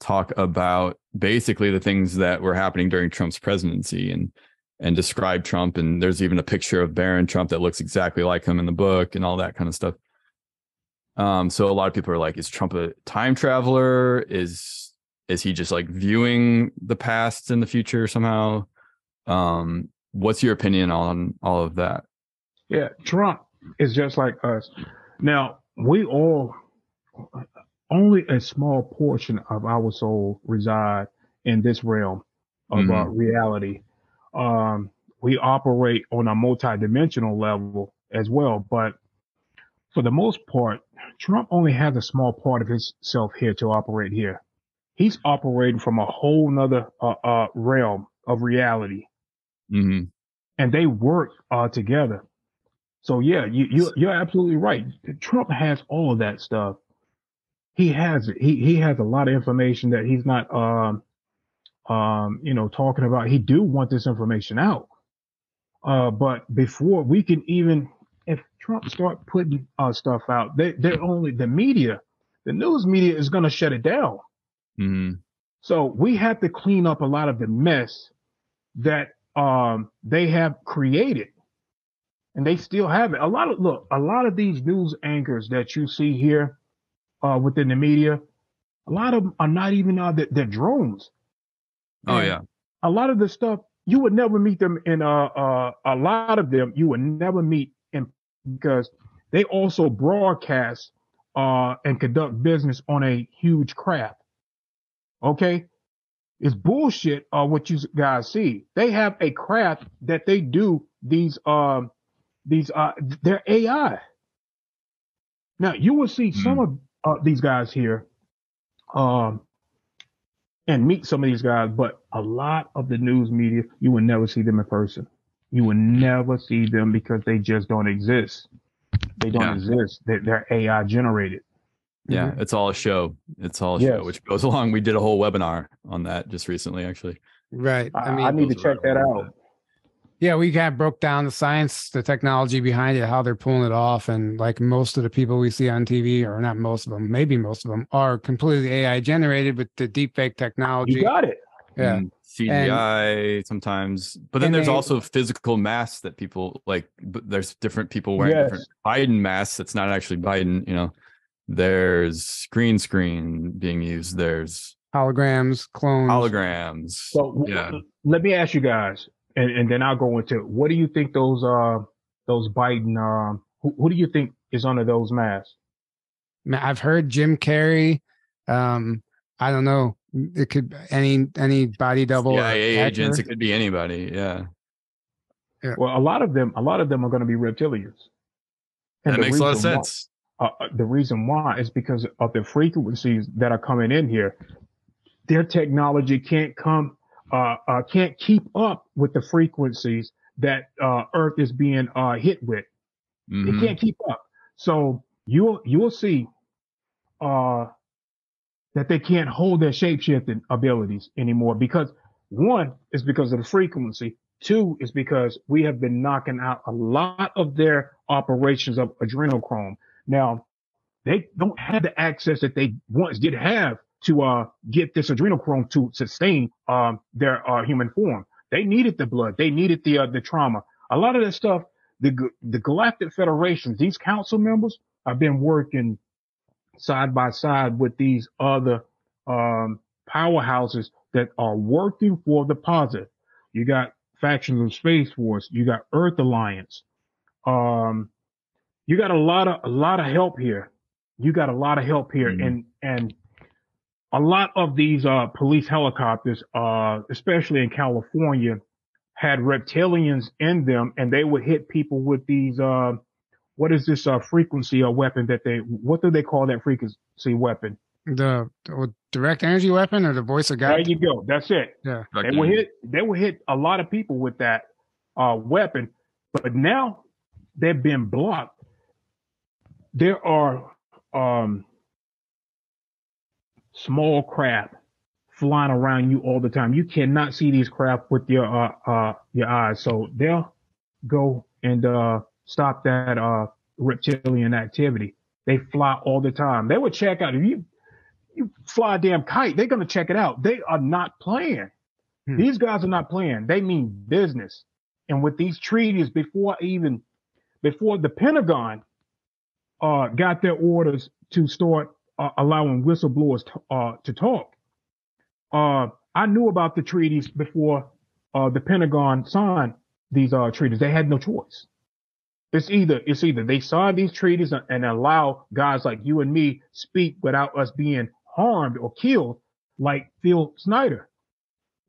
talk about basically the things that were happening during Trump's presidency and and describe Trump. And there's even a picture of Barron Trump that looks exactly like him in the book and all that kind of stuff. Um, so a lot of people are like, is Trump a time traveler? Is is he just like viewing the past and the future somehow? Um, what's your opinion on all of that? Yeah, Trump is just like us. Now, we all, only a small portion of our soul reside in this realm of uh, mm-hmm. uh, reality. Um, we operate on a multidimensional level as well, but for the most part, Trump only has a small part of himself here to operate here. He's operating from a whole nother uh, uh, realm of reality Mm-hmm. And they work uh, together. So yeah, you you you're absolutely right. Trump has all of that stuff. He has it. He he has a lot of information that he's not um um you know talking about. He do want this information out. Uh, but before we can even, if Trump start putting uh, stuff out, they they're only the media, the news media is going to shut it down. Hmm So we have to clean up a lot of the mess that um they have created. And they still have it. A lot of look, a lot of these news anchors that you see here uh within the media, a lot of them are not even uh they're, they're drones. Oh And yeah. A lot of the stuff you would never meet them in uh uh a lot of them you would never meet in because they also broadcast uh and conduct business on a huge craft. Okay? It's bullshit uh what you guys see. They have a craft that they do these um these uh they're AI. Now you will see some of uh, these guys here um and meet some of these guys, but a lot of the news media you will never see them in person. You will never see them because they just don't exist. They don't Yeah. exist. They're, they're AI generated. Yeah, mm-hmm. it's all a show. It's all a Yes. show, which goes along. We did a whole webinar on that just recently, actually. Right. I, I mean, I need to check are that all out. Yeah, we kind of broke down the science, the technology behind it, how they're pulling it off, and like most of the people we see on TV, or not most of them, maybe most of them, are completely AI generated with the deepfake technology. You got it. yeah, mm, and CGI sometimes, but then there's they- also physical masks that people like. But there's different people wearing Yes. different Biden masks. That's not actually Biden. You know, there's green screen being used. There's holograms, clones. holograms. So yeah, let me ask you guys, and, and then I'll go into what do you think those uh those Biden um who, who do you think is under those masks? Ma- I've heard Jim Carrey. Um, I don't know. It could any any body double. or CIA agents. It could be anybody. Yeah, Well, a lot of them, a lot of them are going to be reptilians. And that the makes a lot of reason why- sense. Uh, uh, the reason why is because of the frequencies that are coming in here. Their technology can't come, uh, uh, can't keep up with the frequencies that uh, Earth is being uh, hit with. Mhm. It can't keep up. So you'll you'll see uh, that they can't hold their shapeshifting abilities anymore because one is because of the frequency. Two is because we have been knocking out a lot of their operations of adrenochrome. Now they don't have the access that they once did have to uh, get this adrenochrome to sustain um, their uh, human form. They needed the blood. They needed the uh, the trauma. A lot of that stuff the the Galactic Federation, these council members have been working side by side with these other um, powerhouses that are working for the positive. You got factions of Space Force, you got Earth Alliance, um, you got a lot of a lot of help here. You got a lot of help here, Mhm. and and a lot of these uh, police helicopters, uh, especially in California, had reptilians in them and they would hit people with these uh what is this uh frequency uh, weapon that they what do they call that frequency weapon The, the direct energy weapon or the voice of God. there you go that's it Yeah. they will hit they will hit a lot of people with that uh weapon but now they've been blocked there are um small craft flying around you all the time. You cannot see these craft with your uh uh your eyes. So they'll go and uh stop that uh reptilian activity. They fly all the time. They would check out. If you you fly a damn kite they're going to check it out. They are not playing. Hmm. these guys are not playing. They mean business. And with these treaties before even before the pentagon uh got their orders to start uh, allowing whistleblowers to, uh to talk. Uh i knew about the treaties before uh the pentagon signed these uh treaties. They had no choice. It's either it's either they sign these treaties and, and allow guys like you and me speak without us being harmed or killed like Phil Schneider.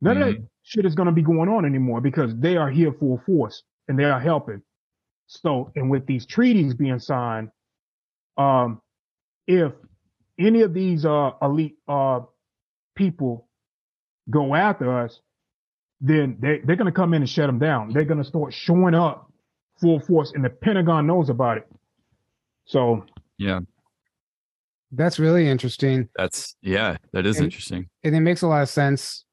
None of that shit is going to be going on anymore because they are here full force and they are helping. So and with these treaties being signed um if any of these uh elite uh people go after us then they, they're going to come in and shut them down they're going to start showing up full force, and the Pentagon knows about it. So yeah, that's really interesting. That's yeah, that is And- interesting. And it makes a lot of sense.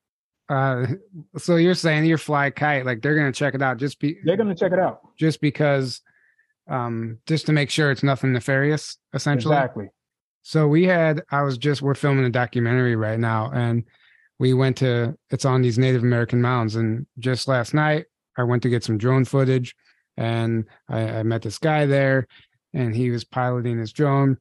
Uh, so you're saying your fly kite, like they're gonna check it out just be they're gonna check it out. just because, um, just to make sure it's nothing nefarious, essentially. Exactly. So we had, I was just, we're filming a documentary right now, and we went to, it's on these Native American mounds. And just last night, I went to get some drone footage, and I, I met this guy there, and he was piloting his drone,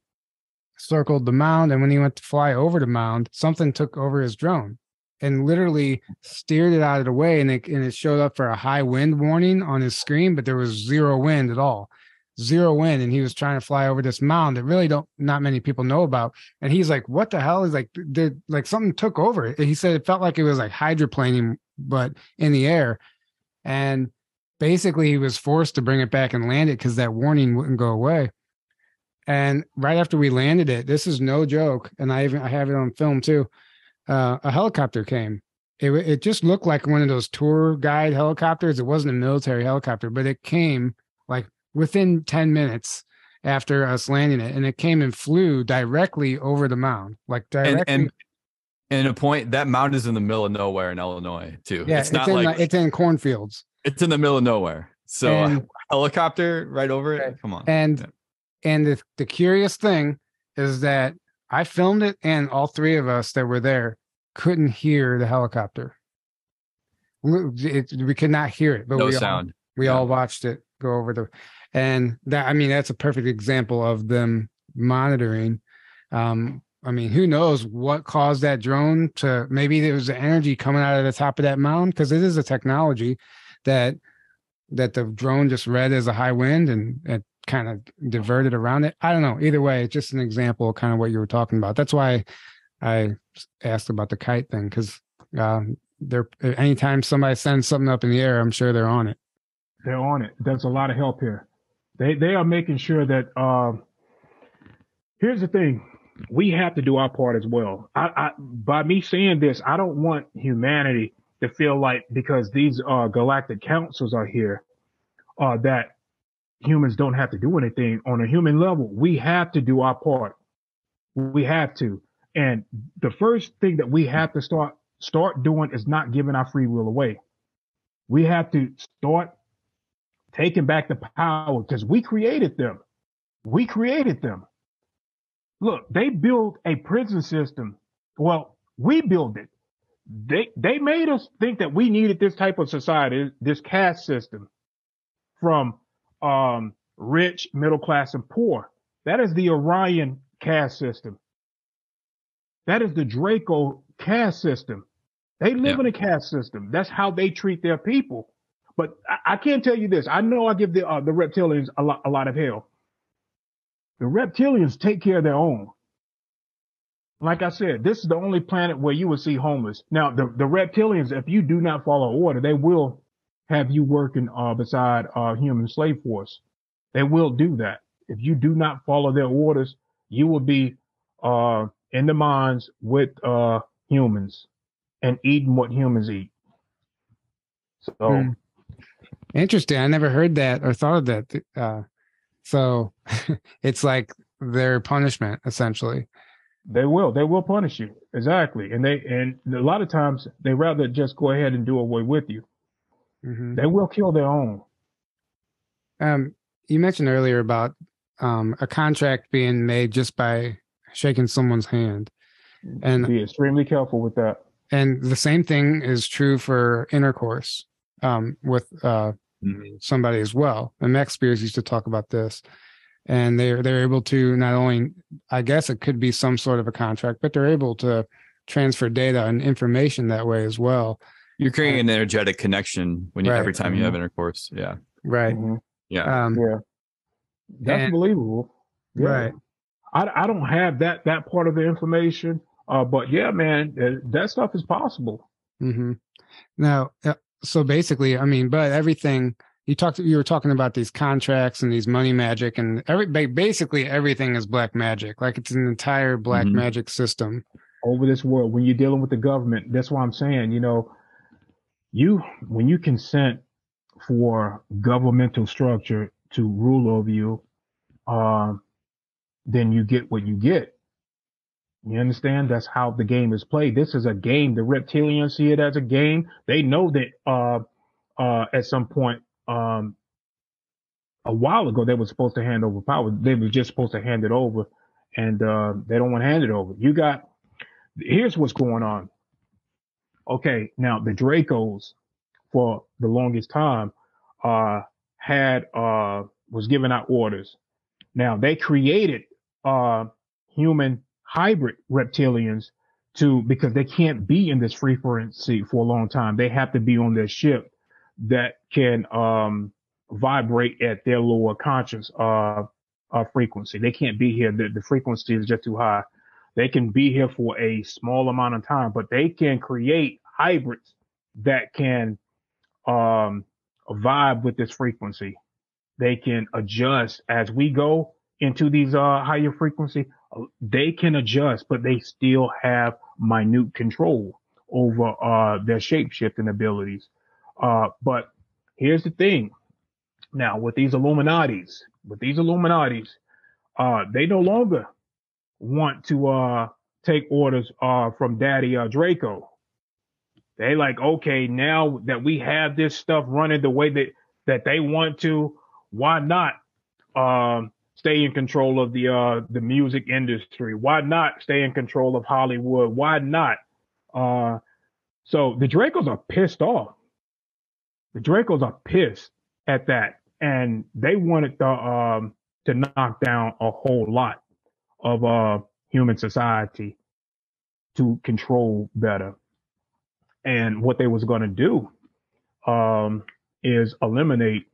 circled the mound, and when he went to fly over the mound, something took over his drone and literally steered it out of the way, and it and it showed up for a high wind warning on his screen, but there was zero wind at all zero wind and he was trying to fly over this mound that really don't not many people know about. And he's like what the hell is like did like something took over it. He said it felt like it was like hydroplaning but in the air. And basically he was forced to bring it back and land it because that warning wouldn't go away. And right after we landed it this is no joke and i even i have it on film too uh, a helicopter came. It, it just looked like one of those tour guide helicopters. It wasn't a military helicopter but it came like within 10 minutes after us landing it and it came and flew directly over the mound like directly And and and a point that mound is in the middle of nowhere in Illinois too. yeah it's it's, not in like it's in cornfields it's in the middle of nowhere. So And- helicopter right over it. Come on. and Yeah. and the, the curious thing is that i filmed it and all three of us that were there couldn't hear the helicopter we, it, we could not hear it but no we all, sound. we Yeah. all watched it go over the and that i mean that's a perfect example of them monitoring. Um i mean who knows what caused that drone to maybe there was the energy coming out of the top of that mound because it is a technology that that the drone just read as a high wind and it kind of diverted around it. I don't know. Either way it's just an example of kind of what you were talking about. That's why i asked about the kite thing because uh, they're anytime somebody sends something up in the air i'm sure they're on it. They're on it. There's a lot of help here. They they are making sure that. Um, here's the thing: we have to do our part as well. I, I by me saying this, I don't want humanity to feel like because these uh, galactic councils are here, uh, that humans don't have to do anything on a human level. We have to do our part. We have to. And the first thing that we have to start start doing is not giving our free will away. We have to start taking back the power because we created them. We created them. Look, they built a prison system. Well, we built it. They they made us think that we needed this type of society, this caste system from um rich, middle class, and poor. That is the Orion caste system. That is the Draco caste system. They live Yeah. in a caste system. That's how they treat their people. But I, I can't tell you this. I know I give the uh, the reptilians a lot a lot of hell. The reptilians take care of their own. Like I said, this is the only planet where you will see homeless. Now, the, the reptilians, if you do not follow order, they will have you working uh, beside uh, human slave force. They will do that. If you do not follow their orders, you will be uh, in the mines with uh, humans and eating what humans eat. So Hmm. Interesting. I never heard that or thought of that. Uh, so it's like their punishment, essentially. They will. They will punish you. Exactly. And they and a lot of times they rather just go ahead and do away with you. Mhm. They will kill their own. Um, you mentioned earlier about um, a contract being made just by shaking someone's hand, and Be extremely careful with that. and the same thing is true for intercourse um, with uh, Mhm. somebody as well. And Max Spiers used to talk about this. And they're they're able to not only, I guess it could be some sort of a contract, but they're able to transfer data and information that way as well. You're creating an energetic connection when you Right. every time you have intercourse. Yeah. Right. Mhm. Yeah. Um, Yeah. That's And- believable. Yeah. Right. I, I don't have that that part of the information. Uh, but yeah, man, uh, that stuff is possible. hmm Now, uh, so basically, I mean, but everything you talked, you were talking about these contracts and these money magic, and every basically everything is black magic. Like it's an entire black Mhm. magic system. over this world when you're dealing with the government. That's why I'm saying, you know, you when you consent for governmental structure to rule over you, uh, then you get what you get. You understand? That's how the game is played. This is a game. The reptilians see it as a game. They know that uh, uh, at some point, um, a while ago, they were supposed to hand over power. They were just supposed to hand it over, and uh, they don't want to hand it over. You got here's what's going on. Okay, now the Dracos, for the longest time, uh, had uh was giving out orders. Now they created uh human hybrid reptilians to because they can't be in this frequency for a long time. They have to be on their ship that can um vibrate at their lower conscious uh, uh frequency. They can't be here. The, the frequency is just too high. They can be here for a small amount of time, but they can create hybrids that can um vibe with this frequency. They can adjust as we go into these uh higher frequency they can adjust, but they still have minute control over uh, their shape shifting abilities. Uh, but here's the thing. Now with these Illuminatis, with these Illuminatis, uh, they no longer want to uh, take orders uh, from Daddy uh, Draco. They like, okay, now that we have this stuff running the way that that they want to, why not um, stay in control of the uh the music industry? Why not stay in control of Hollywood? Why not? Uh so the Dracos are pissed off. The Dracos are pissed at that. And they wanted the um to knock down a whole lot of uh human society to control better. And what they was gonna do um is eliminate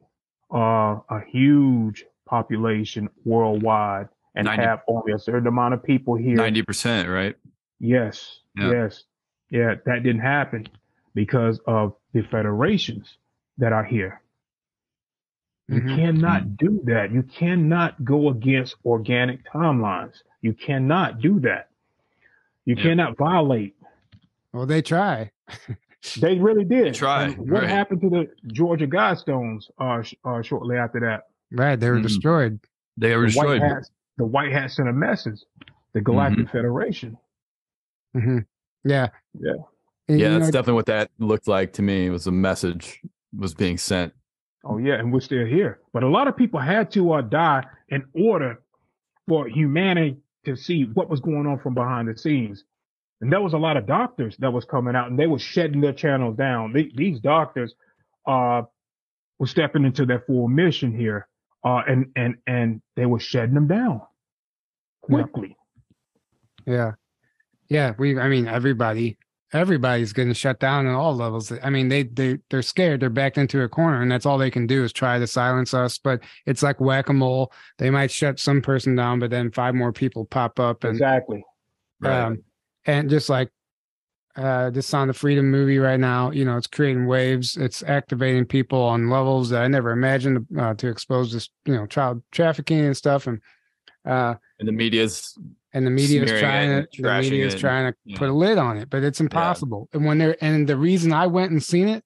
uh a huge population worldwide and 90, have only a certain amount of people here. 90%, right? Yes. Yeah. Yes. Yeah. That didn't happen because of the federations that are here. You mm-hmm. cannot mm-hmm. do that. You cannot go against organic timelines. You cannot do that. You yeah. cannot violate. Well, they try. they really did. They try. And what right. happened to the Georgia Guidestones uh, uh, shortly after that? Right, they were mm destroyed. They were the destroyed. White hats, the White Hat sent a message. The Galactic mm-hmm. Federation. Mm-hmm. Yeah. Yeah. And, yeah, that's know, definitely what that looked like to me. It was a message was being sent. Oh yeah, and we're still here. But a lot of people had to uh, die in order for humanity to see what was going on from behind the scenes. And there was a lot of doctors that was coming out, and they were shutting their channels down. They, these doctors uh, were stepping into their full mission here uh, and and and they were shutting them down quickly. Yeah, yeah. We, I mean, everybody, everybody's getting shut down at all levels. I mean, they they they're scared. They're backed into a corner, and that's all they can do is try to silence us. But it's like whack a mole. They might shut some person down, but then five more people pop up. And, exactly. Um, right. and just like uh, this Sound of Freedom movie right now. You know, it's creating waves. It's activating people on levels that I never imagined uh, to expose this, you know, child trafficking and stuff. And uh, and the media's and the media is trying to the media is trying to yeah. put a lid on it, but it's impossible. Yeah. And when they're and the reason I went and seen it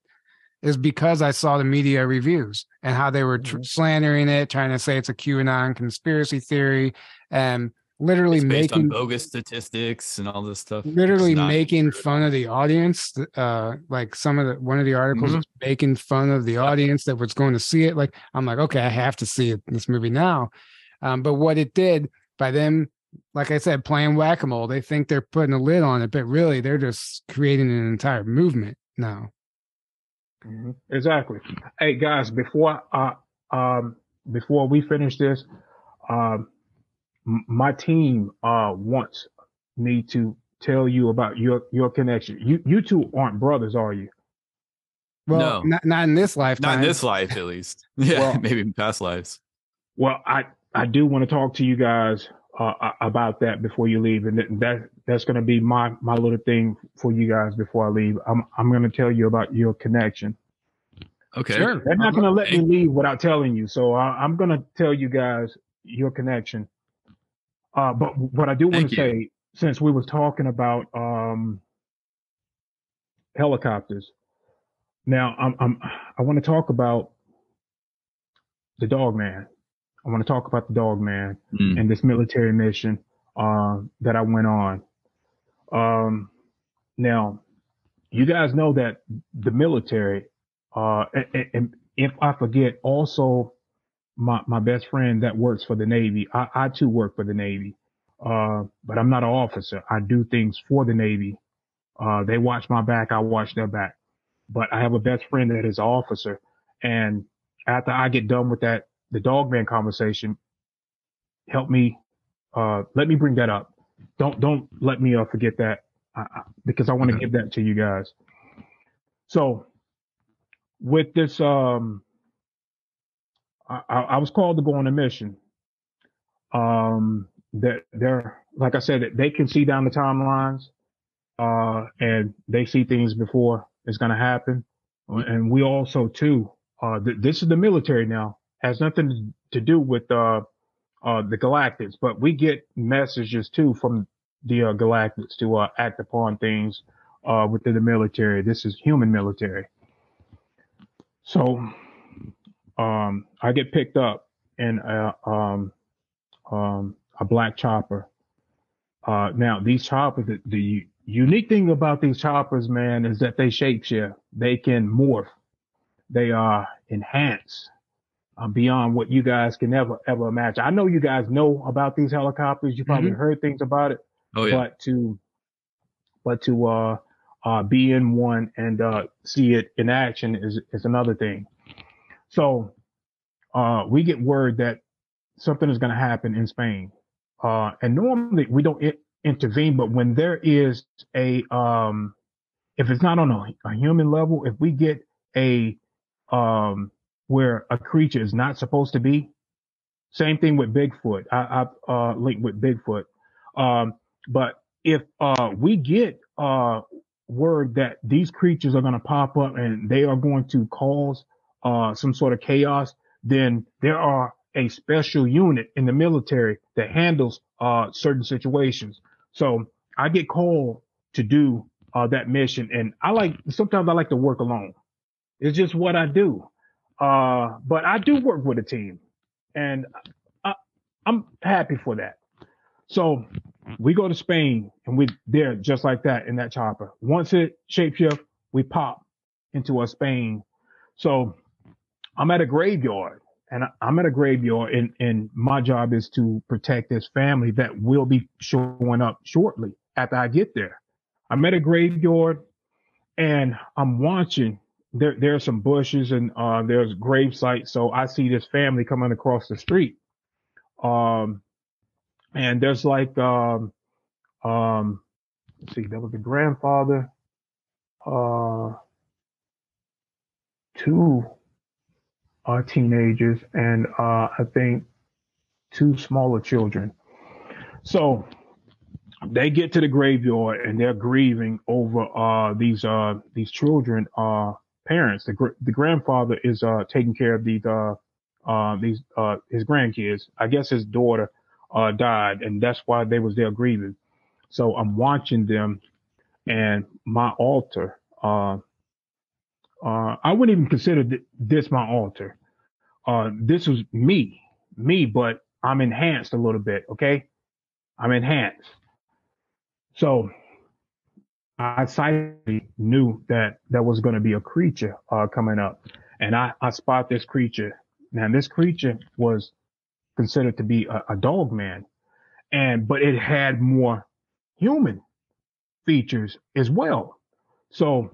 is because I saw the media reviews and how they were tr- mm-hmm. slandering it, trying to say it's a QAnon conspiracy theory, and literally it's making bogus statistics and all this stuff. Literally making fun of the audience uh like some of the one of the articles mm-hmm. making fun of the audience that was going to see it like i'm like okay i have to see it this movie now. Um but what it did by them like i said playing whack-a-mole they think they're putting a lid on it but really they're just creating an entire movement now. Mm-hmm. exactly. Hey guys before uh um before we finish this um my team uh wants me to tell you about your your connection. You you two aren't brothers, are you? Well, no. not, not in this lifetime. Not in this life, at least. Yeah, well, maybe in past lives. Well, I I do want to talk to you guys uh, about that before you leave, and that that's going to be my my little thing for you guys before I leave. I'm I'm going to tell you about your connection. Okay, sure. They're not going to let me leave without telling you, so I, I'm going to tell you guys your connection. Uh, but what I do want to say, since we were talking about um, helicopters, now I'm, I'm I want to talk about the dog man. I want to talk about the dog man Mm. and this military mission uh, that I went on. Um, now, you guys know that the military, uh, and, and if I forget, also my my best friend that works for the Navy. I, I too work for the Navy, uh, but I'm not an officer. I do things for the Navy. Uh, they watch my back. I watch their back. But I have a best friend that is an officer, and after I get done with that, the dogman conversation, help me, uh, let me bring that up. Don't don't let me uh, forget that because I want to give that to you guys. So with this, um, I, I was called to go on a mission. Um, that they're like I said, they can see down the timelines, uh, and they see things before it's going to happen. And we also too, uh, th- this is the military now has nothing to do with, uh, uh, the Galactics, but we get messages too from the uh, Galactics to, uh, act upon things, uh, within the military. This is human military. So, um, I get picked up in a, um, um, a black chopper. Uh, now these choppers, the, the unique thing about these choppers, man, is that they shapeshift. They can morph. They are enhanced uh, beyond what you guys can ever, ever imagine. I know you guys know about these helicopters. You probably heard things about it, Oh yeah. but to, but to, uh, uh, be in one and, uh, see it in action is, is another thing. So, uh, we get word that something is going to happen in Spain. Uh, and normally we don't i- intervene, but when there is a, um, if it's not on a, a human level, if we get a, um, where a creature is not supposed to be, same thing with Bigfoot. I, I, uh, linked with Bigfoot. Um, but if, uh, we get, uh, word that these creatures are going to pop up and they are going to cause, uh, some sort of chaos, then there are a special unit in the military that handles uh, certain situations. So I get called to do uh, that mission, and I like sometimes I like to work alone. It's just what I do. Uh, but I do work with a team, and I, I'm happy for that. So we go to Spain, and we there just like that in that chopper. Once it shapeshift, we pop into a Spain. So I'm at a graveyard and I'm at a graveyard and, and my job is to protect this family that will be showing up shortly after I get there. I'm at a graveyard and I'm watching there, there are some bushes and, uh, there's grave sites. So I see this family coming across the street. Um, and there's like, um, um, let's see, that was the grandfather, uh, two, uh, teenagers and uh, I think two smaller children. So they get to the graveyard and they're grieving over uh, these uh, these children uh, parents. The gr- the grandfather is uh, taking care of these uh, uh, these his grandkids. I guess his daughter died and that's why they was there grieving. So I'm watching them and my alter. I wouldn't even consider th- this my alter. Uh, this was me, me, but I'm enhanced a little bit. Okay. I'm enhanced. So I silently knew that there was going to be a creature, uh, coming up and I, I spot this creature. Now this creature was considered to be a, a dog man and, but it had more human features as well. So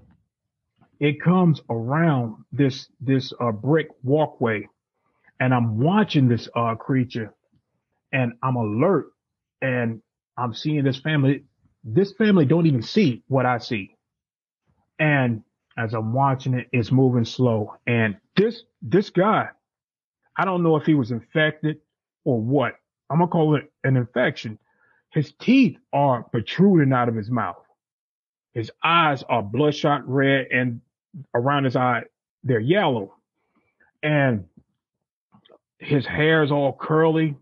it comes around this this uh, brick walkway, and I'm watching this uh, creature, and I'm alert, and I'm seeing this family. This family don't even see what I see, and as I'm watching it, it's moving slow, and this this guy, I don't know if he was infected or what. I'm gonna call it an infection. His teeth are protruding out of his mouth. His eyes are bloodshot red and around his eye, they're yellow. And his hair is all curly.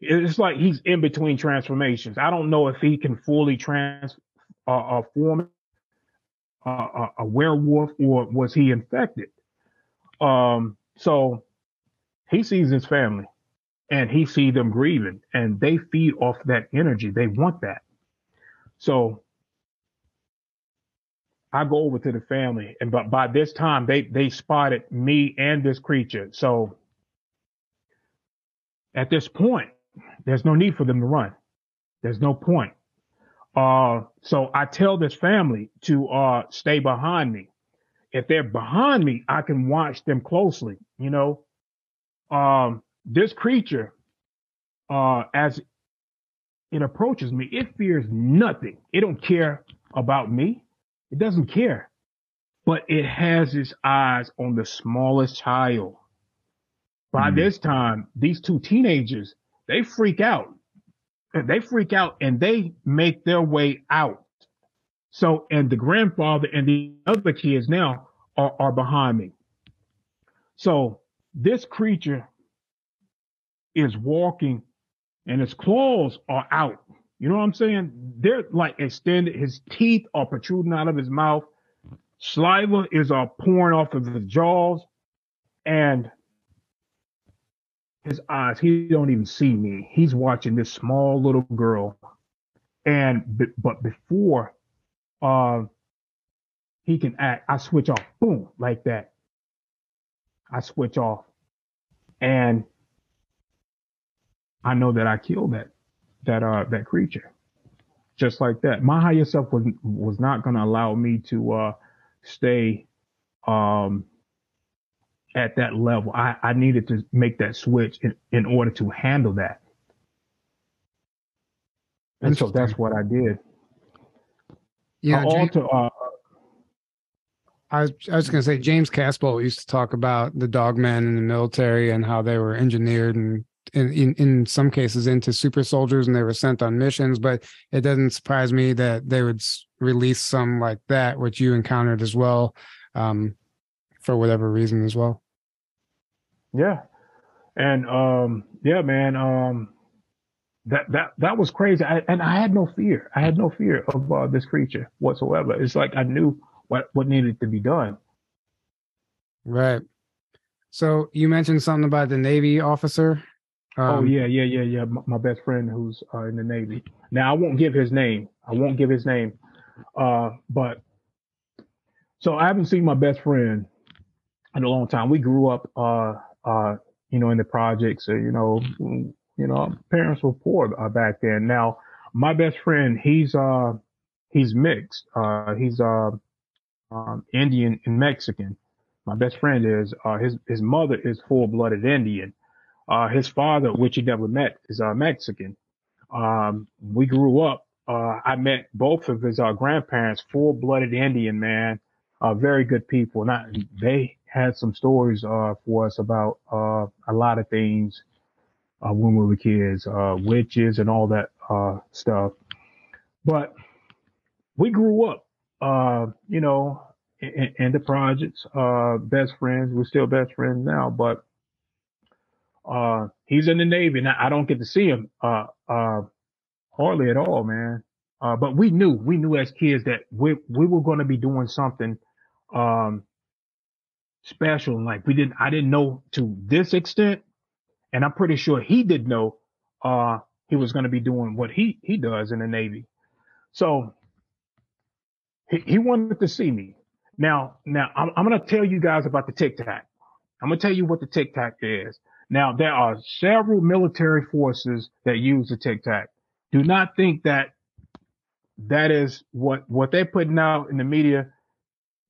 It's like he's in between transformations. I don't know if he can fully trans, uh, uh form a, a werewolf or was he infected? Um, so he sees his family and he sees them grieving and they feed off that energy. They want that. So I go over to the family and but by this time they they spotted me and this creature. So at this point, there's no need for them to run. There's no point. Uh, so I tell this family to uh stay behind me. If they're behind me, I can watch them closely, you know. Um, this creature, uh, as it approaches me, it fears nothing. It don't care about me. It doesn't care. But it has its eyes on the smallest child. By mm. this time, these two teenagers, they freak out. They freak out and they make their way out. So, and the grandfather and the other kids now are, are behind me. So this creature is walking and his claws are out. You know what I'm saying? They're like extended. His teeth are protruding out of his mouth. Saliva is uh, pouring off of his jaws and his eyes. He don't even see me. He's watching this small little girl. And, but before, uh, he can act, I switch off, boom, like that. I switch off and I know that I killed that, that, uh, that creature just like that. My higher self was, was not going to allow me to, uh, stay, um, at that level. I, I needed to make that switch in, in order to handle that. And so that's what I did. Yeah. Uh, James, uh, I was I was going to say James Casbolt used to talk about the dogmen in the military and how they were engineered and in, in in some cases into super soldiers and they were sent on missions. But it doesn't surprise me that they would release some like that, which you encountered as well, um, for whatever reason as well. Yeah. And um yeah, man, um that that that was crazy. I, and I had no fear. I had no fear of uh, this creature whatsoever. It's like I knew what what needed to be done. Right. So you mentioned something about the Navy officer. Oh, um, oh yeah, yeah, yeah, yeah. My, my best friend who's uh, in the Navy. Now I won't give his name. I won't give his name. Uh, but so I haven't seen my best friend in a long time. We grew up uh you know, in the projects, uh, you know, you know, parents were poor uh, back then. Now, my best friend, he's, uh, he's mixed. Uh, he's, uh, um, Indian and Mexican. My best friend is, uh, his, his mother is full blooded Indian. Uh, his father, which he never met, is, uh, Mexican. Um, we grew up, uh, I met both of his, uh, grandparents, full blooded Indian, man. Uh, very good people. Not, they, had some stories uh, for us about uh, a lot of things uh, when we were kids, uh, witches and all that uh, stuff. But we grew up, uh, you know, in, in the projects, best friends. We're still best friends now, but he's in the Navy. Now I don't get to see him hardly at all, man. but we knew, we knew as kids that we we were going to be doing something um, special. And Like we didn't, I didn't know to this extent, and I'm pretty sure he did know uh, he was going to be doing what he he does in the Navy. So he, he wanted to see me. Now, now I'm, I'm going to tell you guys about the Tic Tac. I'm going to tell you what the Tic Tac is. Now, there are several military forces that use the Tic Tac. Do not think that that is what what they're putting out in the media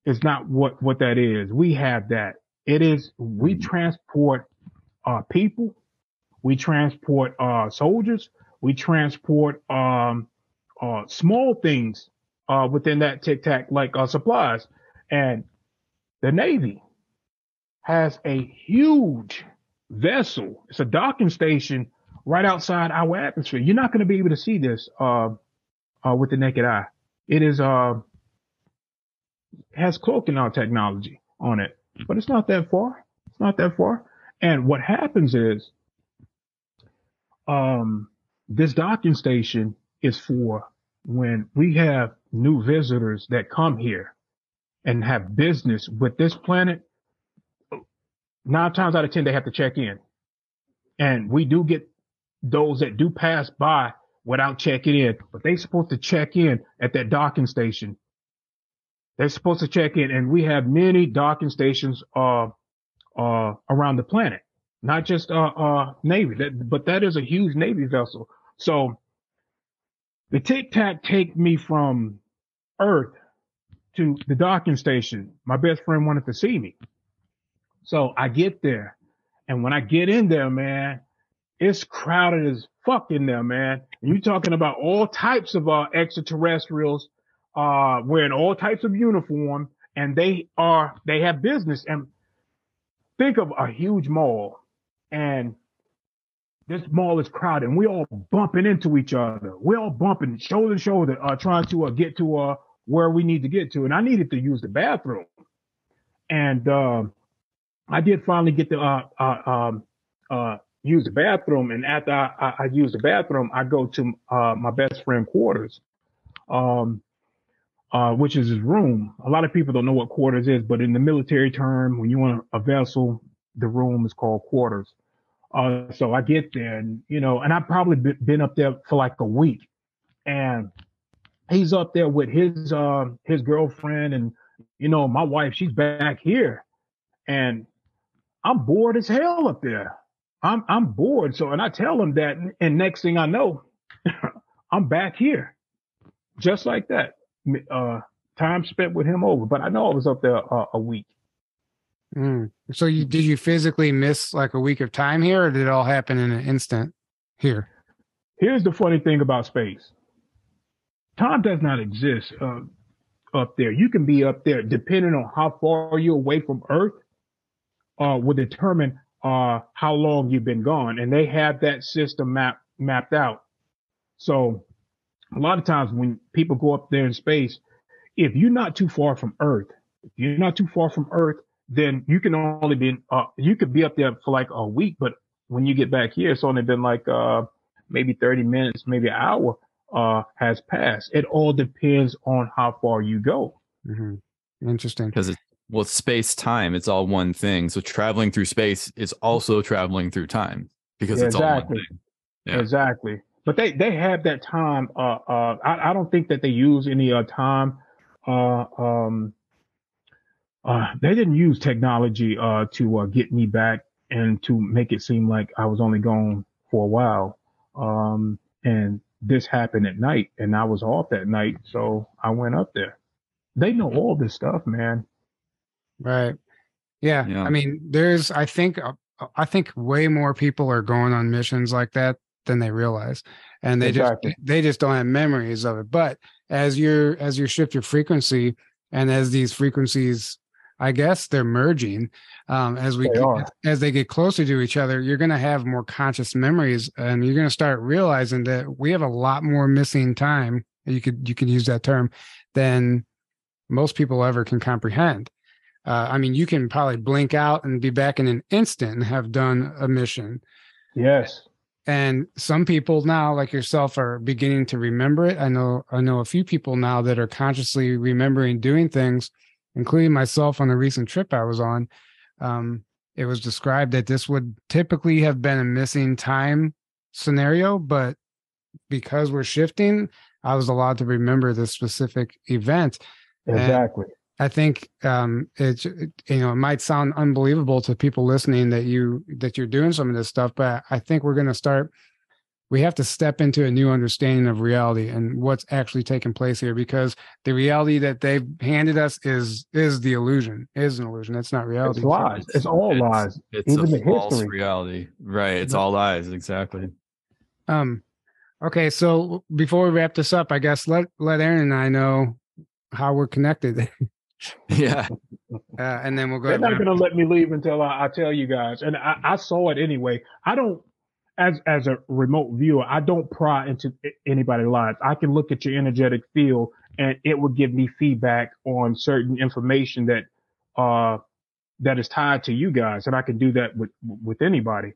is not what, what that is. We have that. It is, we transport, uh, people. We transport, uh, soldiers. We transport, um, uh, small things, uh, within that tic tac, like, uh, supplies. And the Navy has a huge vessel. It's a docking station right outside our atmosphere. You're not going to be able to see this, uh, uh, with the naked eye. It is, uh, has cloaking out technology on it, but it's not that far. It's not that far. And what happens is, um, this docking station is for when we have new visitors that come here and have business with this planet, nine times out of 10, they have to check in. And we do get those that do pass by without checking in, but they supposed to check in at that docking station. They're supposed to check in and we have many docking stations, uh, uh, around the planet, not just, uh, uh, Navy, that, but that is a huge Navy vessel. So the tic tac take me from Earth to the docking station. My best friend wanted to see me. So I get there and when I get in there, man, it's crowded as fuck in there, man. And you talking about all types of, uh, extraterrestrials, uh, wearing all types of uniform and they are, they have business and think of a huge mall and this mall is crowded and we all bumping into each other. We're all bumping shoulder to shoulder, uh, trying to uh, get to, uh, where we need to get to. And I needed to use the bathroom. And, uh, I did finally get to, uh, uh, um, uh, use the bathroom. And after I, I, I use the bathroom, I go to, uh, my best friend quarters. Um, uh, which is his room. A lot of people don't know what quarters is, but in the military term, when you want a vessel, the room is called quarters. Uh, so I get there and, you know, and I've probably been up there for like a week and he's up there with his, uh, his girlfriend and, you know, my wife, she's back here and I'm bored as hell up there. I'm, I'm bored. So, and I tell him that and next thing I know, I'm back here just like that uh, time spent with him over, but I know I was up there uh, a week. Mm. So you did you physically miss like a week of time here, or did it all happen in an instant here? Here's the funny thing about space: time does not exist uh, up there. You can be up there depending on how far you're away from Earth. Uh, will determine uh, how long you've been gone, and they have that system map mapped out. So a lot of times when people go up there in space, if you're not too far from Earth, if you're not too far from Earth, then you can only be, uh, you could be up there for like a week, but when you get back here, it's only been like, uh, maybe 30 minutes, maybe an hour, uh, has passed. It all depends on how far you go. Mm-hmm. Interesting. Because it's, well, space time, it's all one thing. So traveling through space is also traveling through time because yeah, it's exactly. all one thing. Yeah. Exactly but they they have that time. Uh, uh, I, I don't think that they use any uh, time. Uh, um, uh, they didn't use technology uh, to uh, get me back and to make it seem like I was only gone for a while. Um, and this happened at night, and I was off that night, so I went up there. They know all this stuff, man. Right. Yeah. yeah. I mean, there's. I think. Uh, I think way more people are going on missions like that than they realize and they exactly. just they just don't have memories of it. But as you're as you shift your frequency and as these frequencies i guess they're merging um, as we they as they get closer to each other you're going to have more conscious memories and you're going to start realizing that we have a lot more missing time you could you could use that term than most people ever can comprehend. Uh, i mean you can probably blink out and be back in an instant and have done a mission. Yes and some people now like yourself are beginning to remember it. I know i know a few people now that are consciously remembering doing things including myself on the recent trip i was on. Um, it was described that this would typically have been a missing time scenario but because we're shifting i was allowed to remember this specific event. Exactly. and I think um, it's you know it might sound unbelievable to people listening that you that you're doing some of this stuff, but I think we're going to start. We have to step into a new understanding of reality and what's actually taking place here, because the reality that they've handed us is is the illusion, is an illusion. It's not reality. It's lies. It's, it's all it's, lies. It's Even a false history. reality, right? It's all lies. Exactly. Um. Okay, so before we wrap this up, I guess let let Aaron and I know how we're connected. Yeah. Uh, and then we'll go. They're not going to let me leave until I, I, tell you guys. And I, I saw it anyway. I don't, as as a remote viewer, I don't pry into anybody's lives. I can look at your energetic field, and it will give me feedback on certain information that uh that is tied to you guys, and I can do that with with anybody.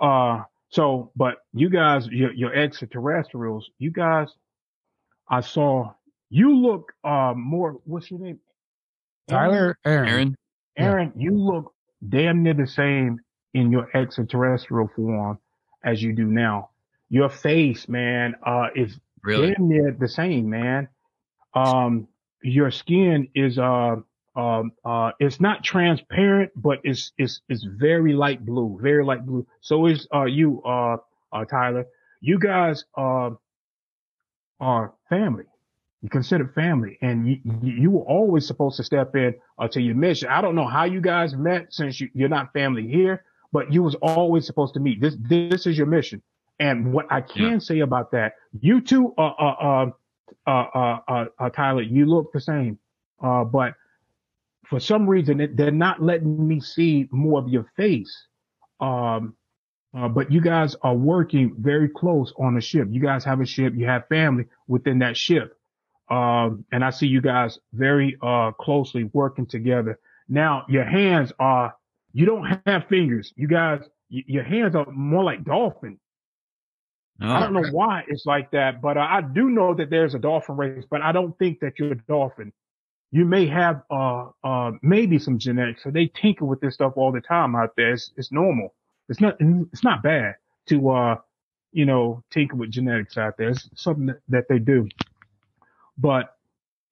Uh, so, but you guys, your, your extraterrestrials, you guys, I saw you look uh more. What's your name? Tyler, Aaron. Aaron. Aaron, you look damn near the same in your extraterrestrial form as you do now. Your face, man, uh, is Really? damn near the same, man. Um, your skin is uh um uh it's not transparent, but it's it's it's very light blue, very light blue. So is uh you uh uh Tyler. You guys uh are family. You consider family, and you you were always supposed to step in uh, to your mission. I don't know how you guys met since you, you're not family here, but you was always supposed to meet. This this is your mission. And what I can Yeah. say about that, you two, uh, uh, uh, uh, uh, uh, uh, Tyler, you look the same. Uh, but for some reason, it, they're not letting me see more of your face. Um, uh, but you guys are working very close on a ship. You guys have a ship. You have family within that ship. Um, and I see you guys very, uh, closely working together. Now your hands are, you don't have fingers. You guys, y- your hands are more like dolphin. I Oh, don't know why it's like that, but uh, I do know that there's a dolphin race, but I don't think that you're a dolphin. You may have, uh, uh, maybe some genetics. So they tinker with this stuff all the time out there. It's, it's normal. It's not, it's not bad to, uh, you know, tinker with genetics out there. It's something that, that they do. But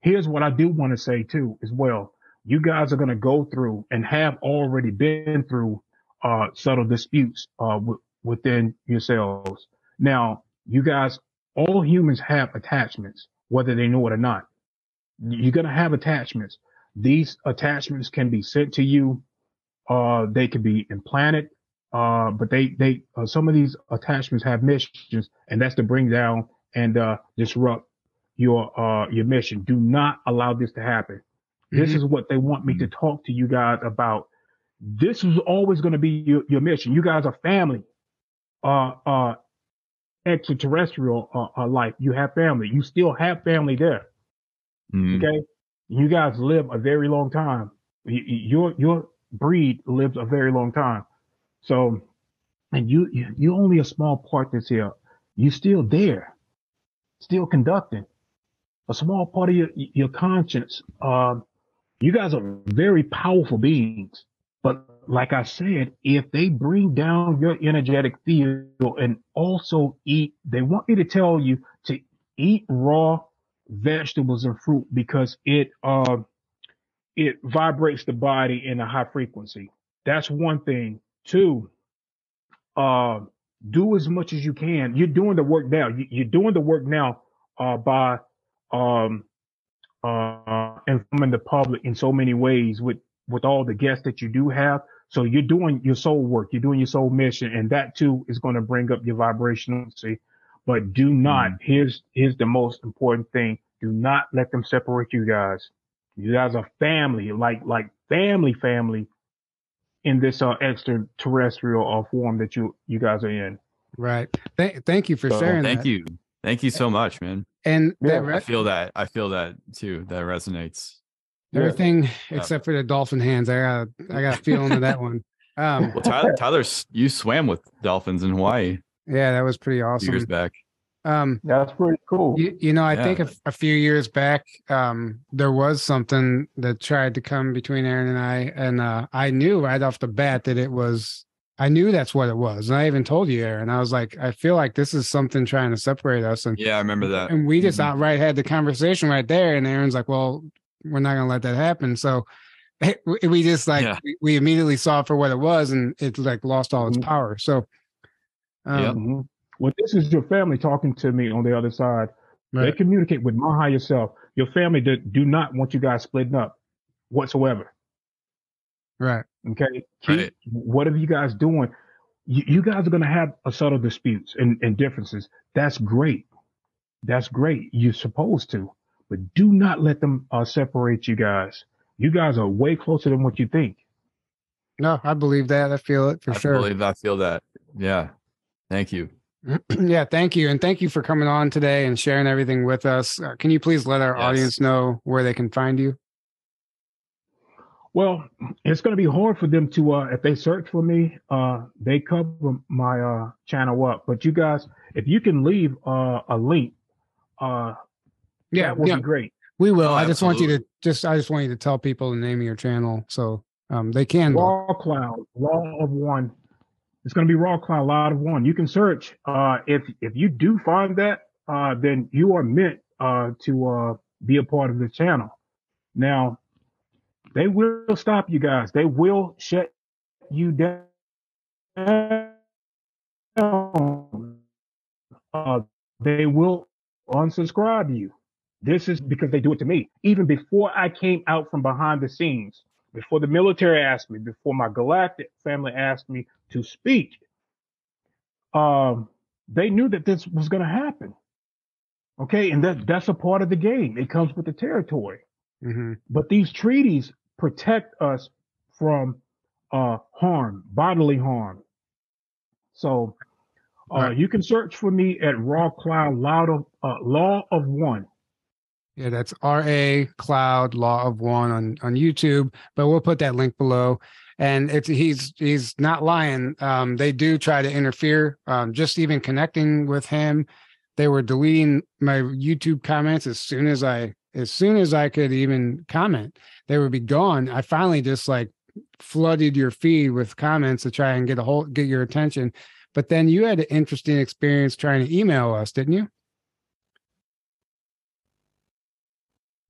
here's what I do want to say too, as well. You guys are going to go through and have already been through, uh, subtle disputes, uh, w- within yourselves. Now, you guys, all humans have attachments, whether they know it or not. You're going to have attachments. These attachments can be sent to you. Uh, they can be implanted. Uh, but they, they, uh, some of these attachments have missions and that's to bring down and, uh, disrupt your, uh, your mission. Do not allow this to happen. This Mhm. is what they want me to talk to you guys about. This is always going to be your, your mission. You guys are family. Uh, uh, extraterrestrial uh, uh, life. You have family. You still have family there. mm, Okay. You guys live a very long time. Y- Your your breed lives a very long time. So, and you you you only a small part that's here. You're still there, still conducting a small part of your your conscience. Um, you guys are very powerful beings. But like I said, if they bring down your energetic field and also eat, they want me to tell you to eat raw vegetables and fruit because it, uh, it vibrates the body in a high frequency. That's one thing. Two, uh, do as much as you can. You're doing the work now. You- You're doing the work now, uh, by, um, uh, informing the public in so many ways with, with all the guests that you do have. So you're doing your soul work. You're doing your soul mission and that too is going to bring up your vibrational see. But do not, here's, here's the most important thing. Do not let them separate you guys. You guys are family, like, like family, family in this, uh, extraterrestrial uh, form that you, you guys are in. Right. Th- thank you for So, sharing Thank that. you. Thank you so much, man. And Yeah, that I feel that. I feel that too. That resonates. everything except for the dolphin hands, I got I got a feeling of that one. Um, Well, Tyler, Tyler, you swam with dolphins in Hawaii yeah, that was pretty a few years awesome. back. Um, That's pretty cool. you, you know, I think a, Yeah. f- a few years back, um, there was something that tried to come between Aaron and I, and uh, I knew right off the bat that it was. I knew that's what it was, and I even told you, Aaron. I was like, I feel like this is something trying to separate us, and Yeah, I remember that. and we just Mhm. outright had the conversation right there. And Aaron's like, "Well, we're not gonna let that happen." So we- we just like Yeah. we- we immediately saw for what it was, and it like lost all its Mhm. power. So, um, Yep. Mhm. Well, this is your family talking to me on the other side. They communicate with my higher self. Your family do, do not want you guys splitting up whatsoever. right, Okay. Keep Right. whatever you guys doing. You, you guys are going to have a subtle disputes and, and differences. That's great. That's great. You're supposed to, but do not let them uh, separate you guys. You guys are way closer than what you think. no, I believe that. I feel it for I sure. I believe I feel that. Yeah. Thank you. yeah, thank you, and thank you for coming on today and sharing everything with us. Uh, can you please let our Yes. audience know where they can find you? Well, it's going to be hard for them to, uh, if they search for me, uh, they cover my, uh, channel up. But you guys, if you can leave, uh, a link, uh, Yeah, that would yeah. be great. We will. Oh, I just want you to just I just want you to tell people the name of your channel so um they can. Ra Cloud, Law of One. It's going to be Ra Cloud, Law of One. You can search. Uh, if if you do find that, uh, then you are meant uh, to uh, be a part of the channel. Now, they will stop you guys. They will shut you down. Uh, they will unsubscribe you. This is because they do it to me. Even before I came out from behind the scenes, before the military asked me, before my galactic family asked me to speak, um, they knew that this was going to happen. Okay, and that that's a part of the game. It comes with the territory. hmm But these treaties protect us from uh, harm, bodily harm. So uh, Right. you can search for me at Ra Cloud Loud of, uh, Law of One. Yeah, that's R A Cloud Law of One on on YouTube, but we'll put that link below. And it's he's he's not lying. Um, they do try to interfere. Um, just even connecting with him, they were deleting my YouTube comments as soon as I as soon as I could even comment. They would be gone. I finally just like flooded your feed with comments to try and get a whole get your attention. But then you had an interesting experience trying to email us, didn't you?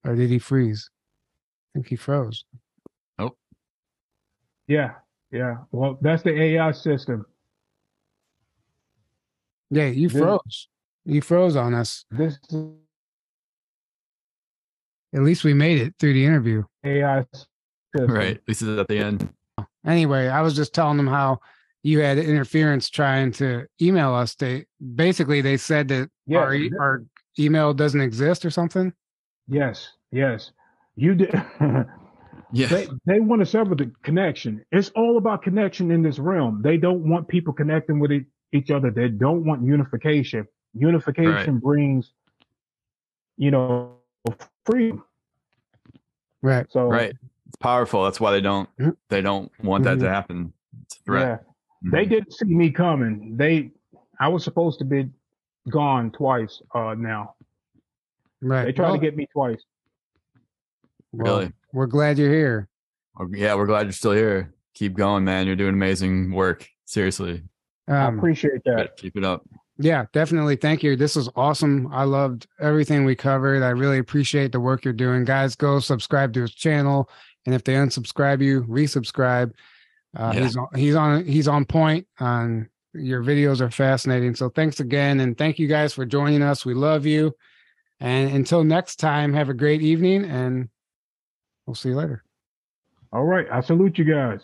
Or did he freeze? I think he froze. Nope. Yeah, yeah. Well, that's the AI system. Yeah, you Did- froze. You froze on us. This is At least we made it through the interview. AI system. Right. At least it's at the end. Anyway, I was just telling them how you had interference trying to email us. They basically they said that Yes. our e- our email doesn't exist or something. Yes. Yes. You did. Yeah. they they want to sever the connection. It's all about connection in this realm. They don't want people connecting with each other. They don't want unification. Unification brings, you know, freedom. Right. So Right. It's powerful. That's why they don't Mhm. they don't want that to Mhm. happen. It's a threat. yeah, they Mhm. didn't see me coming. They, I was supposed to be gone twice. Uh, now Right. they tried Well- to get me twice. well, Really. We're glad you're here. Yeah, we're glad you're still here. Keep going, man. You're doing amazing work. Seriously. I Um, appreciate that. Keep it up. Yeah, definitely. Thank you. This was awesome. I loved everything we covered. I really appreciate the work you're doing. Guys, go subscribe to his channel. And if they unsubscribe you, resubscribe. Uh, Yeah. He's on, he's on he's on point. On your videos are fascinating. So thanks again, and thank you guys for joining us. We love you. And until next time, have a great evening, and we'll see you later. All right, I salute you guys.